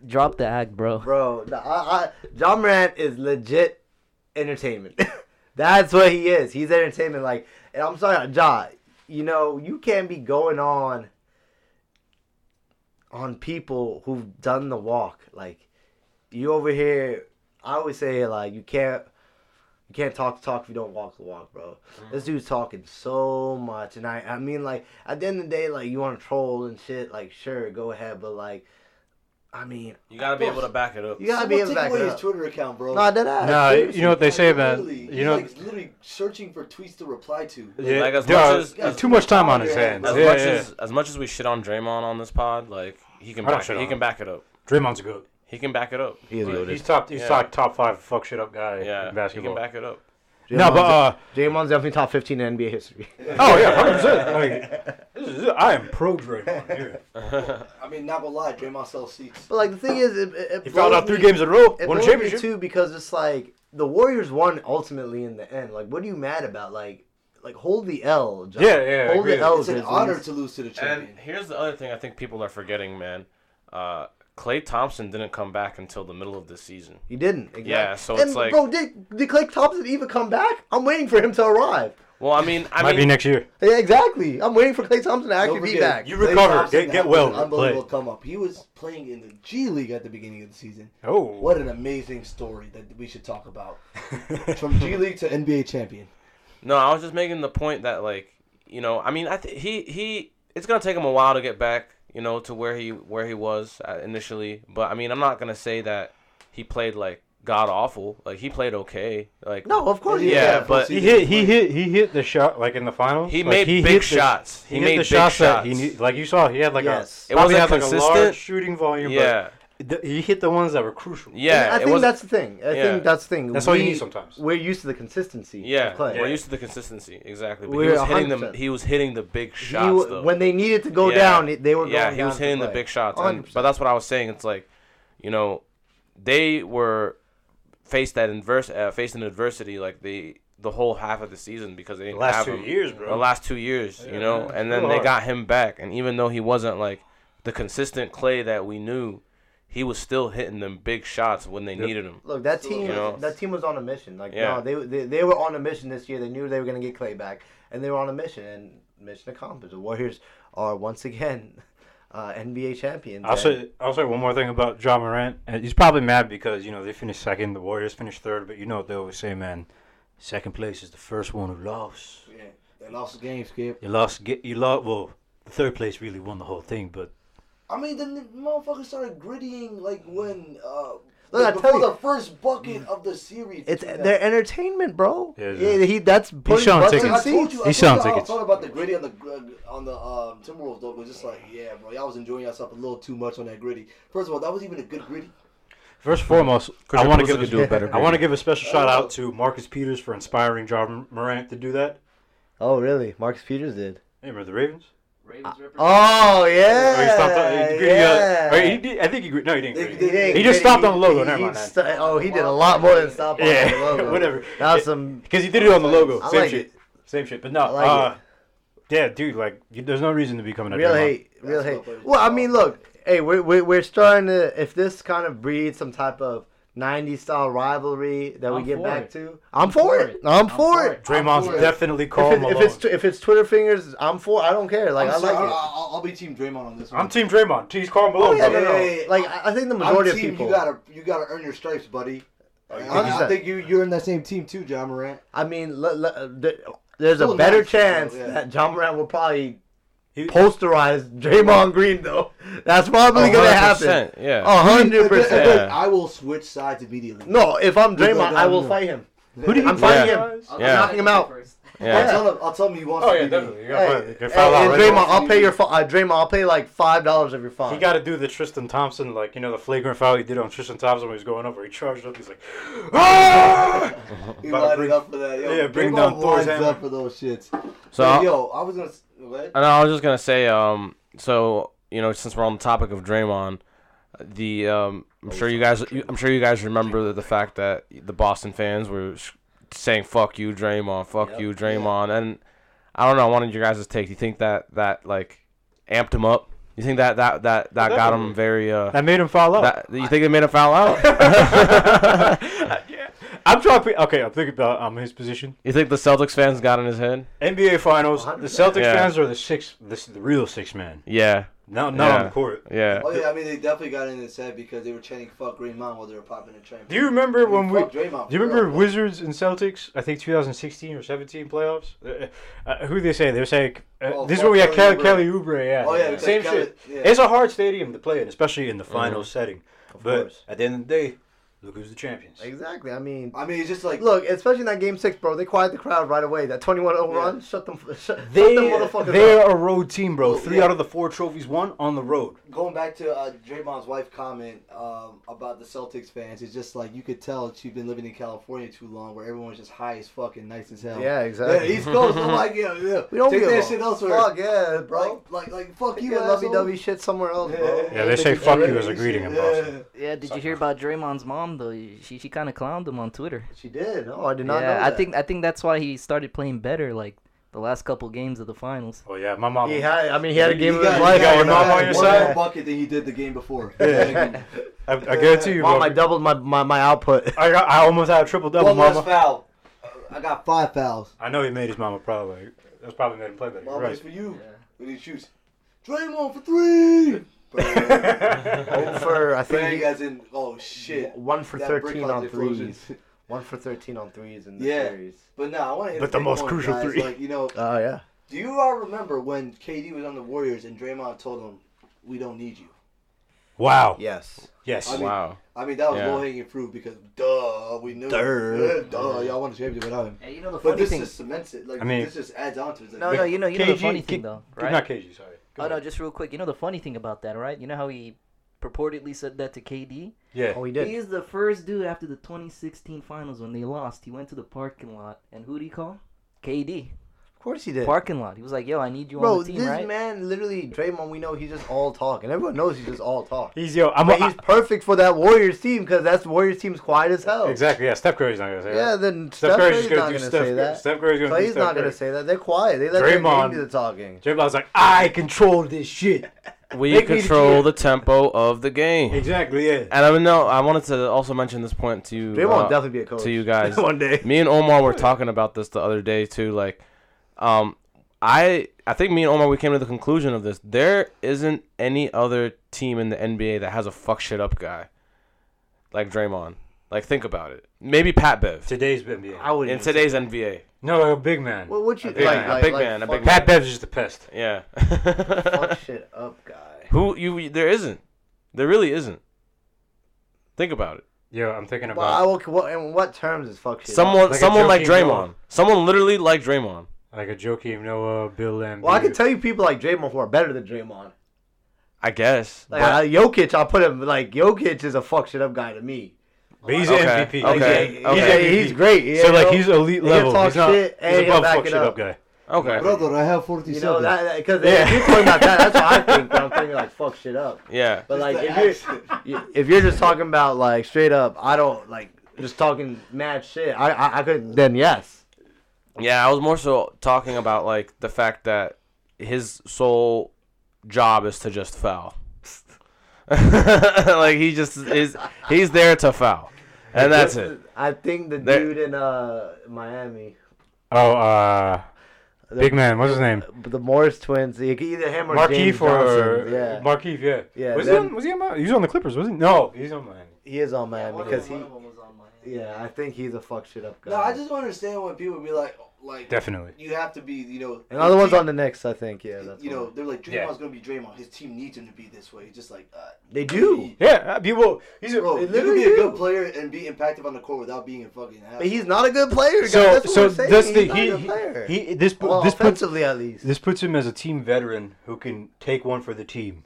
drop the act, bro. bro, the- I, I, Ja Morant is legit entertainment. That's what he is. He's entertainment. Like, and I'm sorry, John. You know, you can't be going on on people who've done the walk. Like, you over here. I always say like you can't. You can't talk the talk if you don't walk the walk, bro. Mm-hmm. This dude's talking so much, and I, I mean, like at the end of the day, like you want to troll and shit, like sure, go ahead, but like, I mean, You gotta be able to back it up. you gotta be able Someone to take back away it his up. Twitter account, bro. No, that ass. Nah, seriously. you know what they say, man. Literally, You he's know, like literally searching for tweets to reply to. yeah, Like, as dude, much as- uh, too much time on his hands. As Yeah, much yeah. as as much as we shit on Draymond on this pod, like he can I don't back shit it, he on can back it up. Draymond's a good. He can back it up. He is Like, good. He's top. He's Yeah. top top five fuck shit up guy Yeah, in he basketball. can back it up. No, but uh, Draymond's definitely top 15 in NBA history. oh yeah, hundred percent. Like, this is, I am pro Draymond here. I mean, not gonna lie, Draymond sells seats. But like the thing is, it, it, it He fouled blows out three me- games in a row. It Won a blows me championship. too because it's like the Warriors won ultimately in the end. Like, what are you mad about? Like, like hold the L. John. Yeah, yeah, I Hold agree. the L. It's an honor to lose to the champion. And here's the other thing I think people are forgetting, man. Uh, Klay Thompson didn't come back until the middle of the season. He didn't. Exactly. Yeah, so and it's like- bro, did did Klay Thompson even come back? I'm waiting for him to arrive. Well, I mean, I Might be next year. Yeah, exactly. I'm waiting for Klay Thompson to actually Don't be back. You recover. Get- get well, an Unbelievable play. come up. He was playing in the G League at the beginning of the season. Oh, What an amazing story that we should talk about. From G League to NBA champion. no, I was just making the point that like, you know, I mean, I th- he he it's gonna take him a while to get back, you know, to where he where he was uh, initially. But I mean, I'm not gonna say that he played like god awful. Like he played okay. Like no, of course. Yeah, Yeah, but- he hit. He hit. He hit the shot like in the finals. he Like, made he big hit the- shots. He, He, hit made the big shots, shots. that he need, like you saw. He had like Yes. a It probably wasn't had like a large shooting volume. yeah, but th- he hit the ones that were crucial. yeah. I think that's the thing. I yeah. think that's the thing. That's all you need sometimes. We're used to the consistency. yeah. of Klay. We're used to the consistency exactly. But he We're was hitting them. 100%. He was hitting the big He shots w- though. when they needed to go Yeah. down, they were going yeah, he down was hitting the big shots. And, but that's what I was saying. It's like, you know, they were faced that inverse, uh, facing adversity like the the whole half of the season because they didn't the last have two him. years, bro. The last two years, Yeah, you know, man. and then they got him back, and even though he wasn't like the consistent Klay that we knew, he was still hitting them big shots when they Yep. needed him. Look, that team, You know? that team was on a mission. Like, Yeah. no, they, they they were on a mission this year. They knew they were gonna get Klay back, and they were on a mission, and mission accomplished. The Warriors are once again uh, NBA champions. I'll say I'll say one more thing about Ja Morant. He's probably mad because you know they finished second, the Warriors finished third. But you know what they always say, man. Second place is the first one who lost. Yeah, they lost the game, Skip. You lost. Get you lost. Well, the third place really won the whole thing. But I mean, the n- motherfucker started grittying like when uh, Look, I before tell you, the first bucket of the series. it's their them. entertainment, bro. Yeah, Yeah, yeah. he that's putting selling butts in tickets. I told you, I He's told selling you how I tickets. felt about the griddy on the uh, on the um, Timberwolves though. But just like, yeah, bro, y'all was enjoying yourself a little too much on that griddy. First of all, that was even a good griddy. First and foremost, I want to give a, do a better I want to give a special shout out to Marcus Peters for inspiring Ja Morant to do that. Oh, really? Marcus Peters did. Hey, remember the Ravens? Ravens represent. Oh yeah. Oh, he stopped on, he, he, uh, yeah. he did- I think he no he didn't. They- grade they- it. didn't He just get- stopped on the logo. he- Never mind st- oh, he did a lot more than stop on the Yeah, logo. whatever. That was some. Because he did it on the logo. I Same like shit. it. Same shit. But no, I like uh, yeah, dude, like you, there's no reason to be coming at Real hate, real hate. Well, I mean, look, hey, we're, we're we're starting to. If this kind of breeds some type of '90s style rivalry that we I'm get back it. to, I'm for it. I'm for it. Draymond's I'm for it. definitely If, called it, if Malone. it's if it's Twitter fingers, I'm for. I don't care. Like I'm I sorry, like it. I'll, I'll be Team Draymond on this one. I'm Team Draymond. He's Karl Oh Malone. yeah, bro. no, no. Like I I think the majority I'm of people. You gotta you gotta earn your stripes, buddy. Oh, I, I think you you're in that same team too, Ja Morant. I mean, le- le- th- there's Still a better nice, though, chance yeah. that Ja Morant will probably He- posterize Draymond Green, though. That's probably gonna happen. Yeah. A hundred But- but- percent. I will switch sides immediately. No, if I'm We'll Draymond, I will fight him. Who do you I'm fighting Yeah. him. I'm Yeah. knocking him out. first. I'll Yeah. tell him. I'll tell him he wants Oh to yeah, definitely. me. You got Hey, fired. You got hey, fouled out and right Draymond. I'll pay your. Fi- uh, Draymond, I'll pay like five dollars of your fine. He got to do the Tristan Thompson, like you know, the flagrant foul he did on Tristan Thompson when he was going over. He charged up. He's like, ah! He About to lined bring- up for that. Yo, yeah, bring Draymond down Thor's lines hammer. up for those shits. So So yo, I was gonna. S- Go. And I was just gonna say, um, so you know, since we're on the topic of Draymond, the um, I'm sure you guys, you, I'm sure you guys remember the, the fact that the Boston fans were sh- saying "fuck you, Draymond," "fuck Yep. you, Draymond," and I don't know. I wanted your guys' take. Do you think that that like amped him up? You think that that that that got him very uh? That made him foul out. That, you think it made him foul out? yeah. I'm trying to. Okay, I'm thinking about um his position. you think the Celtics fans got in his head? NBA Finals. The Celtics Yeah. fans are the six, the, the real six man. Yeah, No, not on Yeah. the court. yeah. Oh yeah, I mean they definitely got in his head because they were chanting "fuck Draymond" while they were popping the train. Do you remember when we? Fuck Draymond, Do you remember real. Wizards and Celtics? I think 2016 or 17 playoffs. Uh, uh, who they say? They were saying uh, Oh, this is fuck where we had Kelly Kelly, Oubre. Kelly Oubre. Yeah, Oh yeah, because same Kelly- shit. Yeah. It's a hard stadium to play in, especially in the final setting. Of but course. at the end of the day, look who's the champions. Exactly. I mean, I mean, it's just like look, especially in that game six, bro. They quiet the crowd right away. That 21-0 Yeah. run, shut them, shut, shut They them motherfuckers they're up. a road team, bro. Three yeah. out of the four trophies won on the road. going back to uh, Draymond's wife comment um, about the Celtics fans. It's just like you could tell she's been living in California too long, where everyone's just high as fucking nice as hell. Yeah, Yeah, exactly. East Coast. I'm like, yeah, yeah. we don't Take that a shit elsewhere. Fuck yeah, bro. Like, like, like, fuck You you, get lovey asshole. dovey shit somewhere else, bro. Yeah, they say fuck you as a greeting in Boston. Yeah, did you hear about Draymond's mom though? She she kind of clowned him on Twitter. She did. No, I did not yeah, know I think I think that's why he started playing better like the last couple games of the finals. Oh yeah, my mom. he had. I mean, he had a He game of got- his he life. got your mom on. on your one side? more bucket than he did the game before. Yeah. I, I guarantee you, Mom, bro. I doubled my, my, my output. I got, I almost had a triple double, One less mama. foul. I got five fouls. I know he made his mama proud. Like that's probably made him play better. Mama, Right. it's for you. We need shoots. Draymond for three. Um, oh, for I Bang think as in, oh shit. one for That thirteen on explosion. threes. One for thirteen on threes in the Yeah. series. But no, I want to. But the most crucial three. Like you know, Oh yeah. do you all remember when KD was on the Warriors and Draymond told him, "We don't need you." Wow. Yes. Yes. I mean, Wow. I mean, that was Yeah. low hanging fruit because duh, we knew. Duh. Duh, y'all won the championship without him. Hey, you know the But this thing. just cements it. Like I mean- this just adds on to it. Like, No, no, you know, you know the KG funny K- thing though, right? Not KG, sorry. Go Oh no, just real quick. You know the funny thing about that, right? You know how he purportedly said that to KD. Yeah. Oh, he He did. is the first dude after the 2016 finals when they lost. He went to the parking lot and who did he call? KD. Of course he did. Parking lot. He was like, "Yo, I need you Bro, on the team, this right?" man literally Draymond. We know he's just all talk, and everyone knows he's just all talk. He's yo. I'm. But a, he's perfect for that Warriors team because that's Warriors team's quiet as hell. exactly. Yeah. Steph Curry's not gonna say Yeah, that. Yeah. Then Steph Steph Curry's Curry's gonna not gonna Steph. say that. Steph Curry's gonna do Klay's Steph not gonna say that. They're quiet. They let their Draymond- game do the talking. Draymond's like, I control this shit. We Make control the tempo of the game. Exactly. Yeah. And I mean, no, I wanted to also mention this point to you, Draymond will uh, definitely be a coach to you guys. one day. me and Omar were talking about this the other day too. Like, um, I I think me and Omar we came to the conclusion of this. There isn't any other team in the NBA that has a fuck shit up guy like Draymond. Like, think about it. Maybe Pat Bev Today's NBA. I would in today's NBA. No, a big man. What would you A big like? man, a like, big like, man, a fuck- big Pat Bev's just a pest. Yeah. Fuck shit up, guy. Who you? There isn't. There really isn't. Think about it. Yeah, I'm thinking Well, I about will, what, in what terms is fuck shit? up? Someone, Like a someone like Joakim Draymond. Noah. Someone literally like Draymond. Like a Joakim Noah, Bill Lamb. Well, I can tell you people like Draymond who are better than Draymond. I guess. Like but- uh, Jokic, I'll put him like Jokic is a fuck shit up guy to me. But he's Okay, an MVP. okay, Like, He's, yeah, okay. he's, he's great. you So like know? he's elite level. talk He's not. shit he's he'll above fuck shit up. up guy. okay. Brother, I have 47. You know that because if you're talking about that, that's what I think. When I'm thinking like fuck shit up. Yeah. But like if you're if you're just talking about like straight up, I don't like just talking mad shit. I I, I could then yes. Yeah, I was more so talking about like the fact that his sole job is to just foul. like he just is he's there to foul. And that's it. I think the There- dude in uh Miami, Oh, uh, the, big man. What's his name? the Morris twins. you could Either him or James Markieff or Johnson. Yeah, Markieff? Yeah. Yeah, Was them- he on? Was he on? My, he was on the Clippers, wasn't he? No, he's on Miami. he is on Miami One of because them- he. One of them was on my- Yeah, I think he's a fuck shit up guy. No, I just don't understand when people be like, like Definitely. you have to be, you know. and other one's on the Knicks, I think. Yeah, that's you one. know, they're like Draymond's Yeah. gonna be Draymond. His team needs him to be this way. He's just like, uh, they do. Yeah, uh, people. He's a. bro, They you can be literally a do. good player and be impactful on the court without being a fucking asshole. But he's not a good player. guys. so that's what so we're saying. that's he's the he, a good player. he he this well, this puts at least. this puts him as a team veteran who can take one for the team,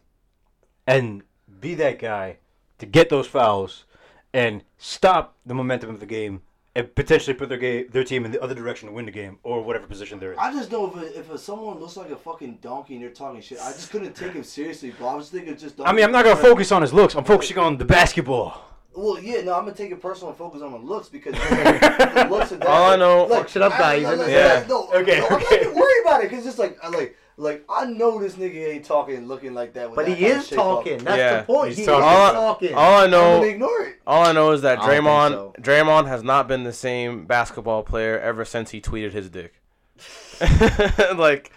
and be that guy to get those fouls and stop the momentum of the game and potentially put their game their team in the other direction to win the game or whatever position they're in. I just know if a, if a, someone looks like a fucking donkey and they're talking shit, I just couldn't take him seriously, bro. I was thinking just. I mean, I'm not gonna focus on his looks. I'm focusing on the basketball. Well, yeah, no, I'm gonna take it personal and focus on the looks because the looks are that. All I know- Fuck shit up guys. guy, I- he's I- in the- like, Yeah. No, Okay, no, I'm not okay. even worried about it because it's like, I like, like I know this nigga ain't talking looking like that. With But that he is shape up. talking. That's Yeah, the point. he's He talking. is All I- talking. All I I'm know ignore it. all I know is that I Draymond so. Draymond has not been the same basketball player ever since he tweeted his dick. like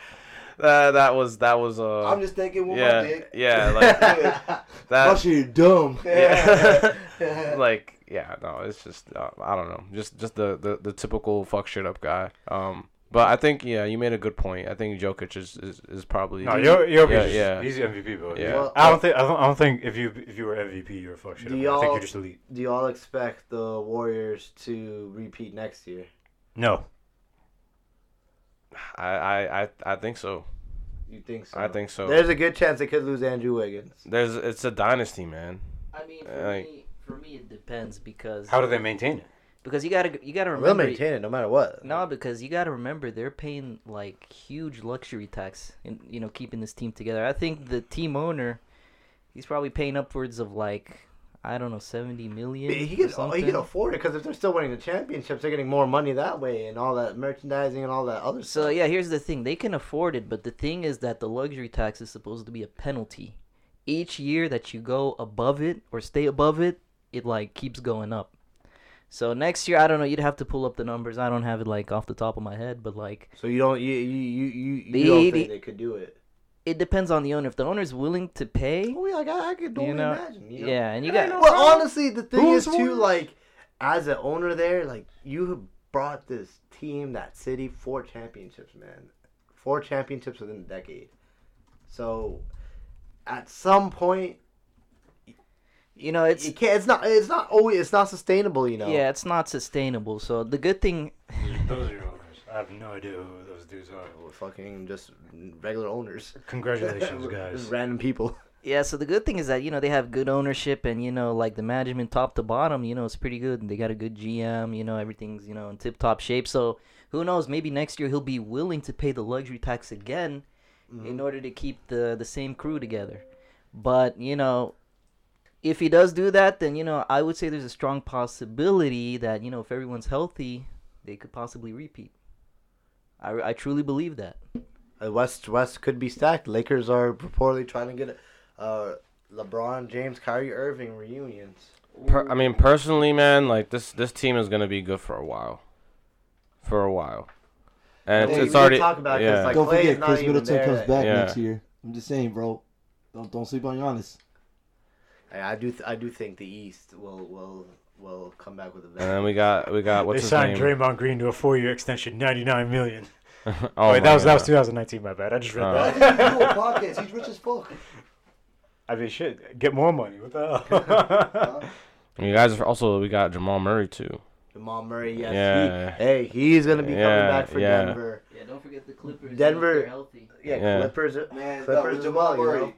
that that was that was uh I'm just thinking with yeah my dick. yeah like My that shit dumb. yeah like yeah no it's just uh, I don't know just just the, the the typical fuck shit up guy um but I think yeah you made a good point I think Jokic is is, is probably No, you're, you're yeah, just, yeah. he's the MVP, bro. Yeah. Well, I don't think I don't, I don't think if you if you were MVP, you're a fuck shit. Do up. Y'all- think you're just elite. Do y'all expect the Warriors to repeat next year? No, I, I I I think so You think so? I think so There's a good chance they could lose Andrew Wiggins. there's it's a dynasty man I mean, for like- me, for me, it depends because how do they maintain it? Because you gotta you gotta They'll remember. maintain it no matter what. No, because you gotta remember they're paying like huge luxury tax and you know keeping this team together. I think the team owner, he's probably paying upwards of like I don't know seventy million. He can, oh, he can afford it because if they're still winning the championships, they're getting more money that way and all that merchandising and all that other So stuff. yeah, here's the thing: they can afford it, but the thing is that the luxury tax is supposed to be a penalty. Each year that you go above it or stay above it, it like keeps going up. So next year, I don't know. You'd have to pull up the numbers. I don't have it like off the top of my head, but like So you don't you you you you, you The- don't the- think they could do it? it depends on the owner. If the owner's willing to pay, Oh, yeah, like I, I could You know, imagine. You know? yeah, and you It ain't got no Well, honestly, the thing Who's is too, Warriors? like, as an owner there, like, you have brought this team, that city, four championships, man. Four championships within a decade. So, at some point, you know it's you can't. It's not. It's not always. It's not sustainable. You know. yeah, it's not sustainable. So the good thing, Those are your owners. I have no idea who those dudes are. We're fucking just regular owners. Congratulations, Just guys. random people. yeah. So the good thing is that you know they have good ownership and you know like the management top to bottom, you know it's pretty good. They got a good GM. You know everything's you know in tip top shape. So who knows? Maybe next year he'll be willing to pay the luxury tax again mm-hmm. in order to keep the the same crew together. But you know, if he does do that, then you know I would say there's a strong possibility that you know if everyone's healthy, they could possibly repeat. I, I truly believe that. Uh, West West could be stacked. Lakers are reportedly trying to get uh, LeBron James, Kyrie Irving reunions. Per, I mean, personally, man, like this this team is gonna be good for a while. For a while, and Well, it's, it's already talk about it 'cause, yeah. like, Don't Klay is forget, not Khris Middleton comes back Yeah. next year. I'm just saying, bro. Don't don't sleep on Giannis. I, I do. Th- I do think the East will will will come back with a and vengeance. then we got we got what's they his signed name? Draymond Green to a four-year extension, ninety-nine million. oh, Oh, wait, that was that was 2019. My bad. I just read Oh. That. did he do a podcast? He's rich as fuck. I mean, shit. Get more money. What the hell? You guys are also we got Jamal Murray too. Jamal Murray, yes. Yeah. He, hey, he's gonna be coming back for yeah. Denver. Yeah, don't forget the Clippers. Denver- healthy. Yeah, Yeah. Clippers. Man, no, Clippers with Jamal well, you Murray, know?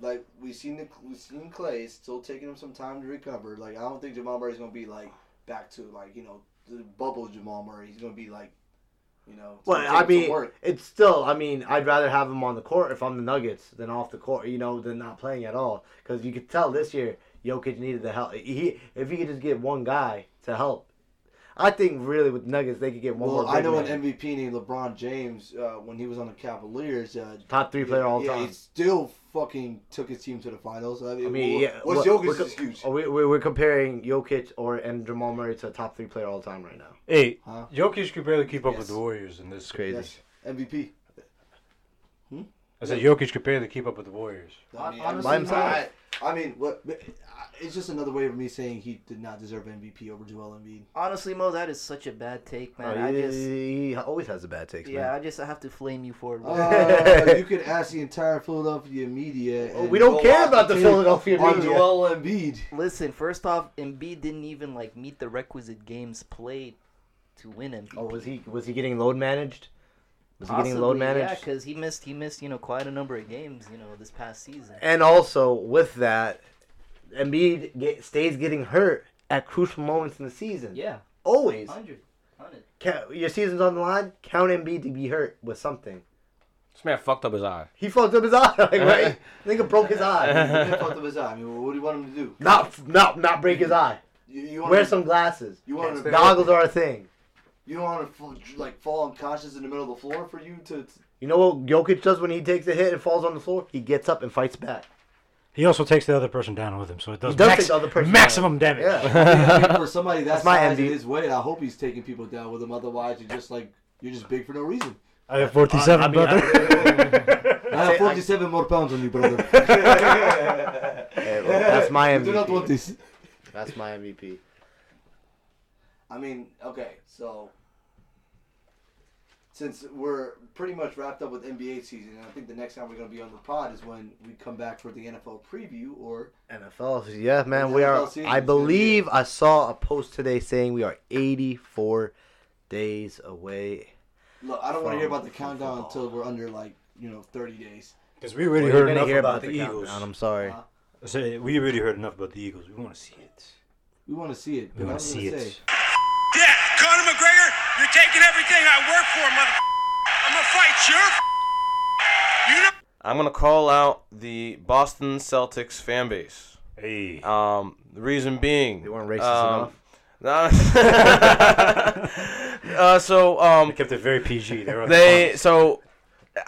Like we seen the we seen Klay still taking him some time to recover. Like I don't think Jamal Murray's gonna be like back to like you know the bubble Jamal Murray. He's gonna be like, you know. it's Well, I take him some mean, work. it's still. I mean, I'd rather have him on the court if I'm the Nuggets than off the court. You know, than not playing at all. Because you could tell this year, Jokic needed the help. He if he could just get one guy to help, I think really with Nuggets they could get one Well, more. I know man. an MVP named LeBron James uh, when he was on the Cavaliers. Uh, top three player all yeah, time. he still fucking took his team to the finals. I mean, I mean, yeah. what's what- Jokic's we're, is we, we, we're comparing Jokic or and Jamal Murray to a top three player all time right now. Hey, Huh? Jokic could barely keep up Yes. with the Warriors in this. It's crazy. Yes, MVP. I said Jokic could barely keep up with the Warriors. I mean, Honestly, By himself. I, I mean, what? It's just another way of me saying he did not deserve MVP over Joel Embiid. Honestly, Mo, that is such a bad take, man. Oh, I he, just, he always has the bad takes, yeah, man. I just I have to flame you for it. Uh, you could ask the entire Philadelphia media. And we don't go care about the tape Philadelphia on media. Joel Embiid. Listen, first off, Embiid didn't even like meet the requisite games played to win MVP. Oh, was he was he getting load managed? Was he getting load Possibly, Yeah, managed? because he missed he missed you know quite a number of games you know this past season. And also with that, Embiid get, stays getting hurt at crucial moments in the season. Yeah, Always. 100. 100. Ca- Your season's on the line. Count Embiid to be hurt with something. This man fucked up his eye. He fucked up his eye, like, right? Nigga broke his eye. He fucked up his eye. I mean, what do you want him to do? Not, not, not break his eye. You, you want Wear him, some glasses. You want him to, Goggles are a thing. you don't want to like fall unconscious in the middle of the floor for you to. to You know what Jokic does when he takes a hit and falls on the floor? He gets up and fights back. He also takes the other person down with him, so it does, does max- take the other person maximum damage. Yeah. I mean, for somebody that That's my size envy. and his weight, I hope he's taking people down with him. Otherwise, you're just like you're just big for no reason. I have 47, I mean, brother. I have 47 more pounds on you, brother. Hey, look, that's my You do not want this. That's my MVP. I mean, okay, so since we're pretty much wrapped up with NBA season, and I think the next time we're going to be on the pod is when we come back for the NFL preview, or NFL, yeah, man, we NFL are. I gonna be believe I saw a post today saying we are 84 days away. look, I don't want to hear about the countdown football. until we're under like you know 30 days. Because we already Well, heard enough hear about, the, countdown, Eagles. I'm sorry. Uh, I said, we already heard enough about the Eagles. We want to see it. we want to see it. We want to see it. say, Yeah, Conor McGregor, you're taking everything I work for, mother. I'm gonna fight you. You know. I'm gonna call out the Boston Celtics fan base. Hey. Um, the reason being They weren't racist um, enough. uh, so um, they kept it very PG. They, were they the so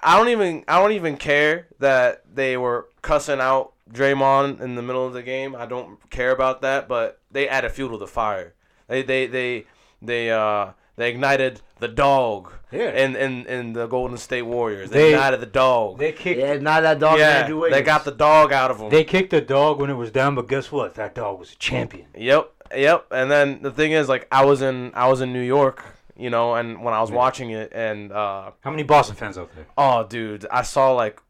I don't even I don't even care that they were cussing out Draymond in the middle of the game. I don't care about that, but they added fuel to the fire. They they they they uh they ignited the dog. Yeah. In in in the Golden State Warriors, they, They- ignited the dog. They kicked. Yeah, not that dog. yeah, they got the dog out of them. They kicked the dog when it was down, but guess what? That dog was a champion. Yep, yep. And then the thing is, like, I was in I was in New York, you know, and when I was Yeah. watching it, and uh, How many Boston fans out there? oh, dude, I saw like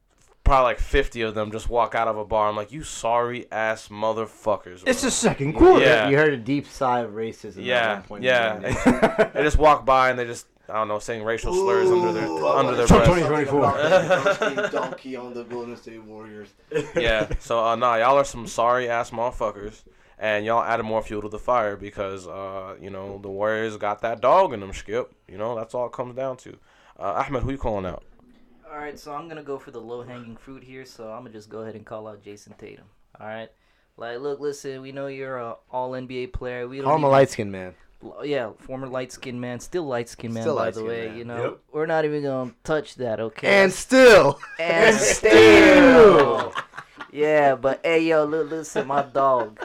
probably like fifty of them just walk out of a bar. I'm like, you sorry ass motherfuckers. It's bro." the second quarter. Yeah. You heard a deep sigh of racism. at yeah, one point yeah. they just walk by and they just I don't know, saying racial slurs under their Ooh, under wanna their breath. 2024. donkey- donkey on the Golden State Warriors. yeah. So uh, nah, y'all are some sorry ass motherfuckers, and y'all added more fuel to the fire because uh, you know the Warriors got that dog in them. Skip. You know that's all it comes down to. Uh, Ahmed, who you calling out? All right, so I'm gonna go for the low hanging fruit here. So I'm gonna just go ahead and call out Jayson Tatum. All right, like look, listen, we know you're a All NBA player. We don't Call him a light skinned man. yeah, former light skinned man, still light skinned man Still by the light-skinned way. man. You know, Yep. we're not even gonna touch that, okay? And still. and still. still, yeah. But hey, yo, li- listen, my dog,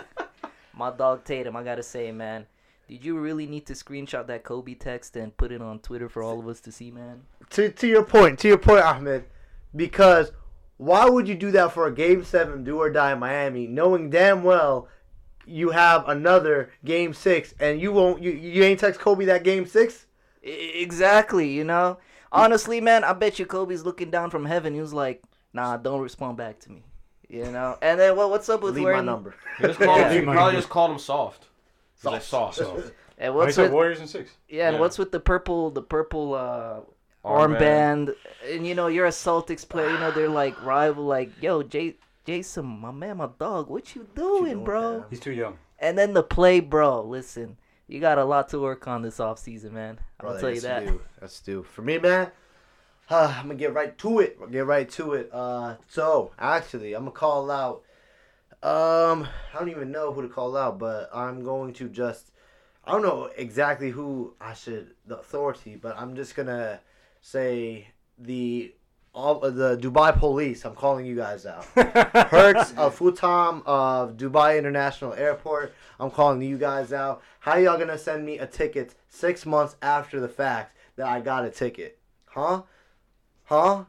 my dog Tatum. I gotta say, man, did you really need to screenshot that Kobe text and put it on Twitter for all of us to see, man? to to your point, to your point, Ahmed, because why would you do that for a game seven do or die in Miami, knowing damn well you have another game six and you won't you you ain't text Kobe that game six? Exactly, you know. Honestly, man, I bet you Kobe's looking down from heaven. He was like, "Nah, don't respond back to me." You know, and then? What's with Leave my wearing? number. He just called Yeah. him, he probably just called him soft. He's like Soft. soft. So, And what's with? Warriors and six. Yeah, and Yeah. what's with the purple? The purple uh, Armband. armband. And you know, you're a Celtics player. You know, they're like rival. Like, yo, Jay, Jayson, my man, my dog, what you doing, doing, bro? fam? He's too young. And then the play, bro. Listen, you got a lot to work on this offseason, man. I'll Brother, tell you that. Do. That's due. For me, man, uh, I'm gonna get right to it. I'll get right to it. Uh, so actually, I'm gonna call out. Um, I don't even know who to call out, but I'm going to just. I don't know exactly who I should the authority, but I'm just gonna say the all of the Dubai police. I'm calling you guys out. Hertz Al-Futtaim of Dubai International Airport. I'm calling you guys out. How y'all gonna send me a ticket six months after the fact that I got a ticket? Huh? Huh?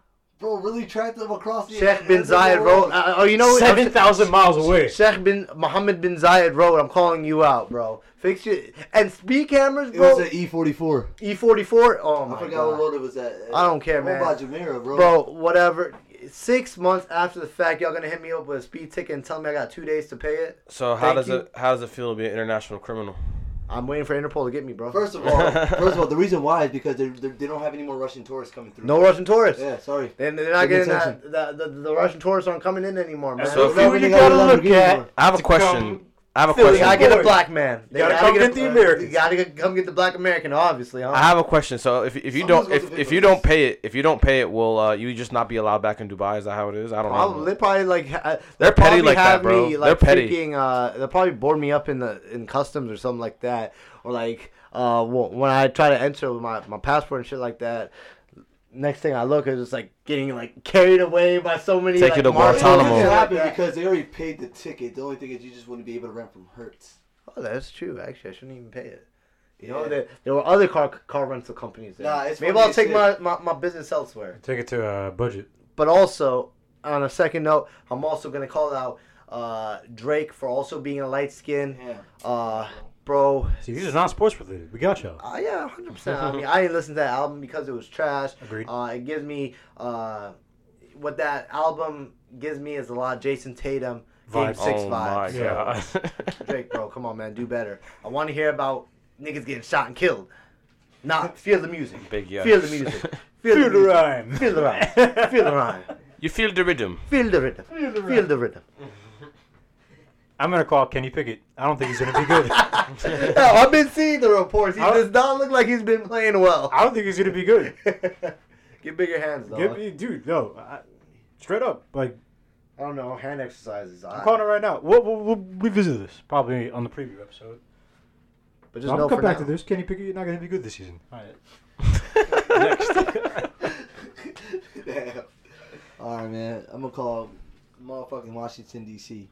Bro, really tracked them across the Sheikh bin end of the Zayed world. Road. Uh, oh, you know what? Seven thousand miles away. Sheikh bin Mohammed bin Zayed Road. I'm calling you out, bro. Fix your and speed cameras, bro. It was bro. an E44. E44. Oh my I forgot god. what road it was at. I don't care, Over man. by Jumeirah, bro. Bro, whatever. Six months after the fact, y'all gonna hit me up with a speed ticket and tell me I got two days to pay it. So how Thank does you. it how does it feel to be an international criminal? I'm waiting for Interpol to get me, bro. First of all, first of all, the reason why is because they they don't have any more Russian tourists coming through. no Russian tourists. Yeah, sorry. They- They're not Good getting that. The, the, the Russian tourists aren't coming in anymore, man. So if you- you gotta gotta look at. I have a To question. Come- I have a Philly, question. gotta get a black man. They gotta gotta come get get the a- Americans. You gotta come get the black American, obviously, huh? I have a question. So if if you Someone's don't if, if pay you don't pay it if you don't pay it, will uh, you just not be allowed back in Dubai? Is that how it is? I don't Probably, know. they probably like ha- They're petty probably like that, bro. Me, They're petty. freaking, uh, they'll probably board me up in the in customs or something like that, or like uh, when I try to enter with my my passport and shit like that. Next thing I look is just like getting like carried away by so many. Take like, you to Guantanamo. and It shit like happened that. because they already paid the ticket. The only thing is you just wouldn't be able to rent from Hertz. Oh, that's true. Actually, I shouldn't even pay it. You know, Yeah. there, there were other car car rental companies. There. Nah, it's Maybe I'll take my, my, my business elsewhere. Take it to uh, budget. But also, on a second note, I'm also gonna call out uh, Drake for also being a light skin. Yeah. Uh, bro. See, these are not sports related. We got y'all. Uh, yeah, hundred percent. I mean, I didn't listen to that album because it was trash. Agreed. Uh, it gives me uh, what that album gives me is a lot of Jayson Tatum, Game Vibes. Six oh my vibes. Yeah. god. Drake, bro, come on, man, do better. I want to hear about niggas getting shot and killed. Not feel the music. Big yeah. Feel the music. Feel, Feel the music. rhyme. Feel the rhyme. Feel the rhyme. You feel the rhythm. Feel the rhythm. Feel the rhythm. I'm gonna call Kenny Pickett. I don't think he's gonna be good. Yeah, I've been seeing the reports. He I- does not look like he's been playing well. I don't think he's gonna be good. Get bigger hands, though. Give me, dude, no, I, straight up. Like I don't know. Hand exercises. I'm calling it right now. We'll, we'll, we'll revisit this probably on the preview episode. But just I'm gonna come for back now. to this. Kenny Pickett, you're not gonna be good this season. All right. Next. Damn. All right, man. I'm gonna call motherfucking Washington D.C.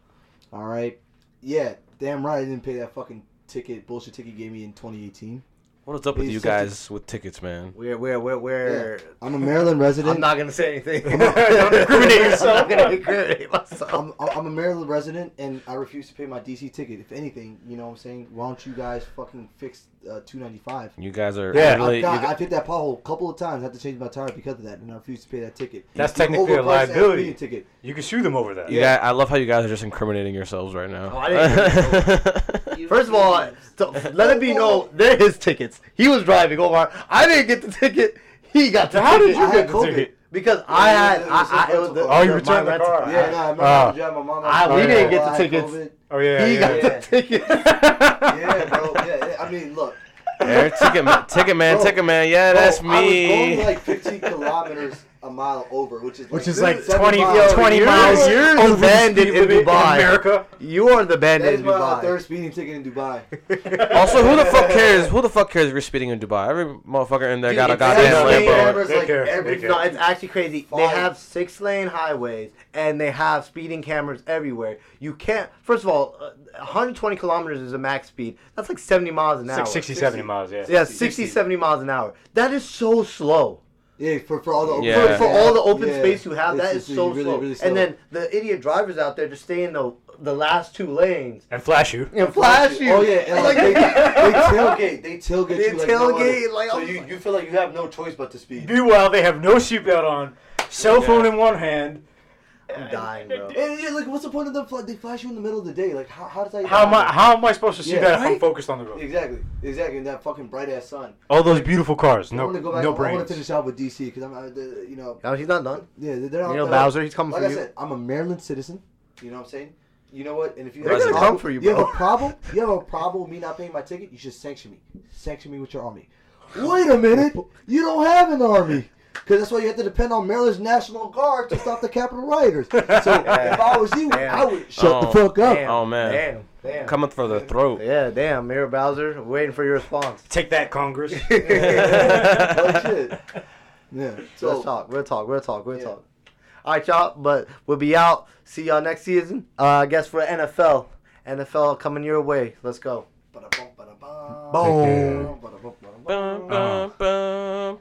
All right. Yeah, damn right. I didn't pay that fucking ticket, bullshit ticket you gave me in 2018. What is up with He's you such a- guys with tickets, man? We're we're we're we're. I'm a Maryland resident. I'm not gonna say anything. Don't incriminate yourself. I'm not gonna incriminate myself. I'm, I'm a Maryland resident and I refuse to pay my DC ticket. If anything, you know what I'm saying? Why don't you guys fucking fix uh, 295? You guys are Yeah. really. I've, got, I've hit that pothole a couple of times. I had to change my tire because of that, and I refuse to pay that ticket. That's The technically a liability. ticket. You can sue them over that. Yeah, guys, I love how you guys are just incriminating yourselves right now. Oh, I didn't First of all, so let it be known they're his tickets. He was driving over. I didn't get the ticket. He got the How did ticket. you I get had the COVID. ticket? Because I yeah, had, it was I, a I, it was the. Oh, you returned the car. car. Yeah, nah, I remember Ah. I was driving my mom. I- we didn't get the I had tickets. COVID. Oh yeah. he yeah, got yeah. the ticket. Yeah, bro. Yeah, yeah, I mean, look. Eric, ticket man, ticket man, Bro, ticket man. Yeah, bro, that's I was going me. like 15 kilometers a mile over, which is Which like, is like 70 20, miles. 20 you're- miles you're over the bandit speed in limit Dubai. America. You are the That bandit is in my Dubai. third speeding ticket in Dubai. Also, who the fuck cares? Who the fuck cares if you're speeding in Dubai? Every motherfucker in there Dude, got a goddamn actually- Lambo. like every No, it's actually crazy. They have six lane highways and they have speeding cameras everywhere. You can't. First of all, uh, 120 kilometers is a max speed. That's like 70 miles an hour. Six, 60, 70 miles, yeah. Yeah, 60, 70 miles an hour. That is so slow. Yeah, for, for all the open Yeah. For, for all the open Yeah. space you have, It's that is just so really, slow. really slow. And then the idiot drivers out there just stay in the the last two lanes And flash you. and flash you. Oh yeah, and like, they, they tailgate, they tailgate They you like no tailgate, like, so you, you feel like you have no choice but to speed. Meanwhile, they have no seatbelt on, cell phone in one hand, I'm dying, bro. And yeah, like, what's the point of them? Fl- they flash you in the middle of the day. Like, how, how does that? How am I? How am I supposed to see Yeah, that if I'm focused on the road? Exactly, exactly. In that fucking bright ass sun. All those beautiful cars, I no, want to go back. no I want to brains. finish out with DC because I'm, uh, you know, No, he's not done. yeah, they're not. You know, Bowser, he's coming Like for I you. said, I'm a Maryland citizen. You know what I'm saying? You know what? And if you They're have a gonna problem- come for you, You have a problem? You have a problem with me not paying my ticket? You should sanction me. Sanction me with your army. Wait a minute. You don't have an army. Because that's why you have to depend on Maryland's National Guard to stop the Capitol rioters. So if I was you, Damn. I would shut the Oh. fuck up. Damn, Oh, man. Damn. Damn. Coming for the throat. Yeah, damn, Mayor Bowser, waiting for your response. Take that, Congress. like shit. Yeah. So let's talk. We'll talk. We'll talk. We'll Yeah. talk. All right, y'all. But we'll be out. See y'all next season. Uh, I guess for NFL. NFL coming your way. Let's go. Ba-da-bum, ba-da-bum. Boom.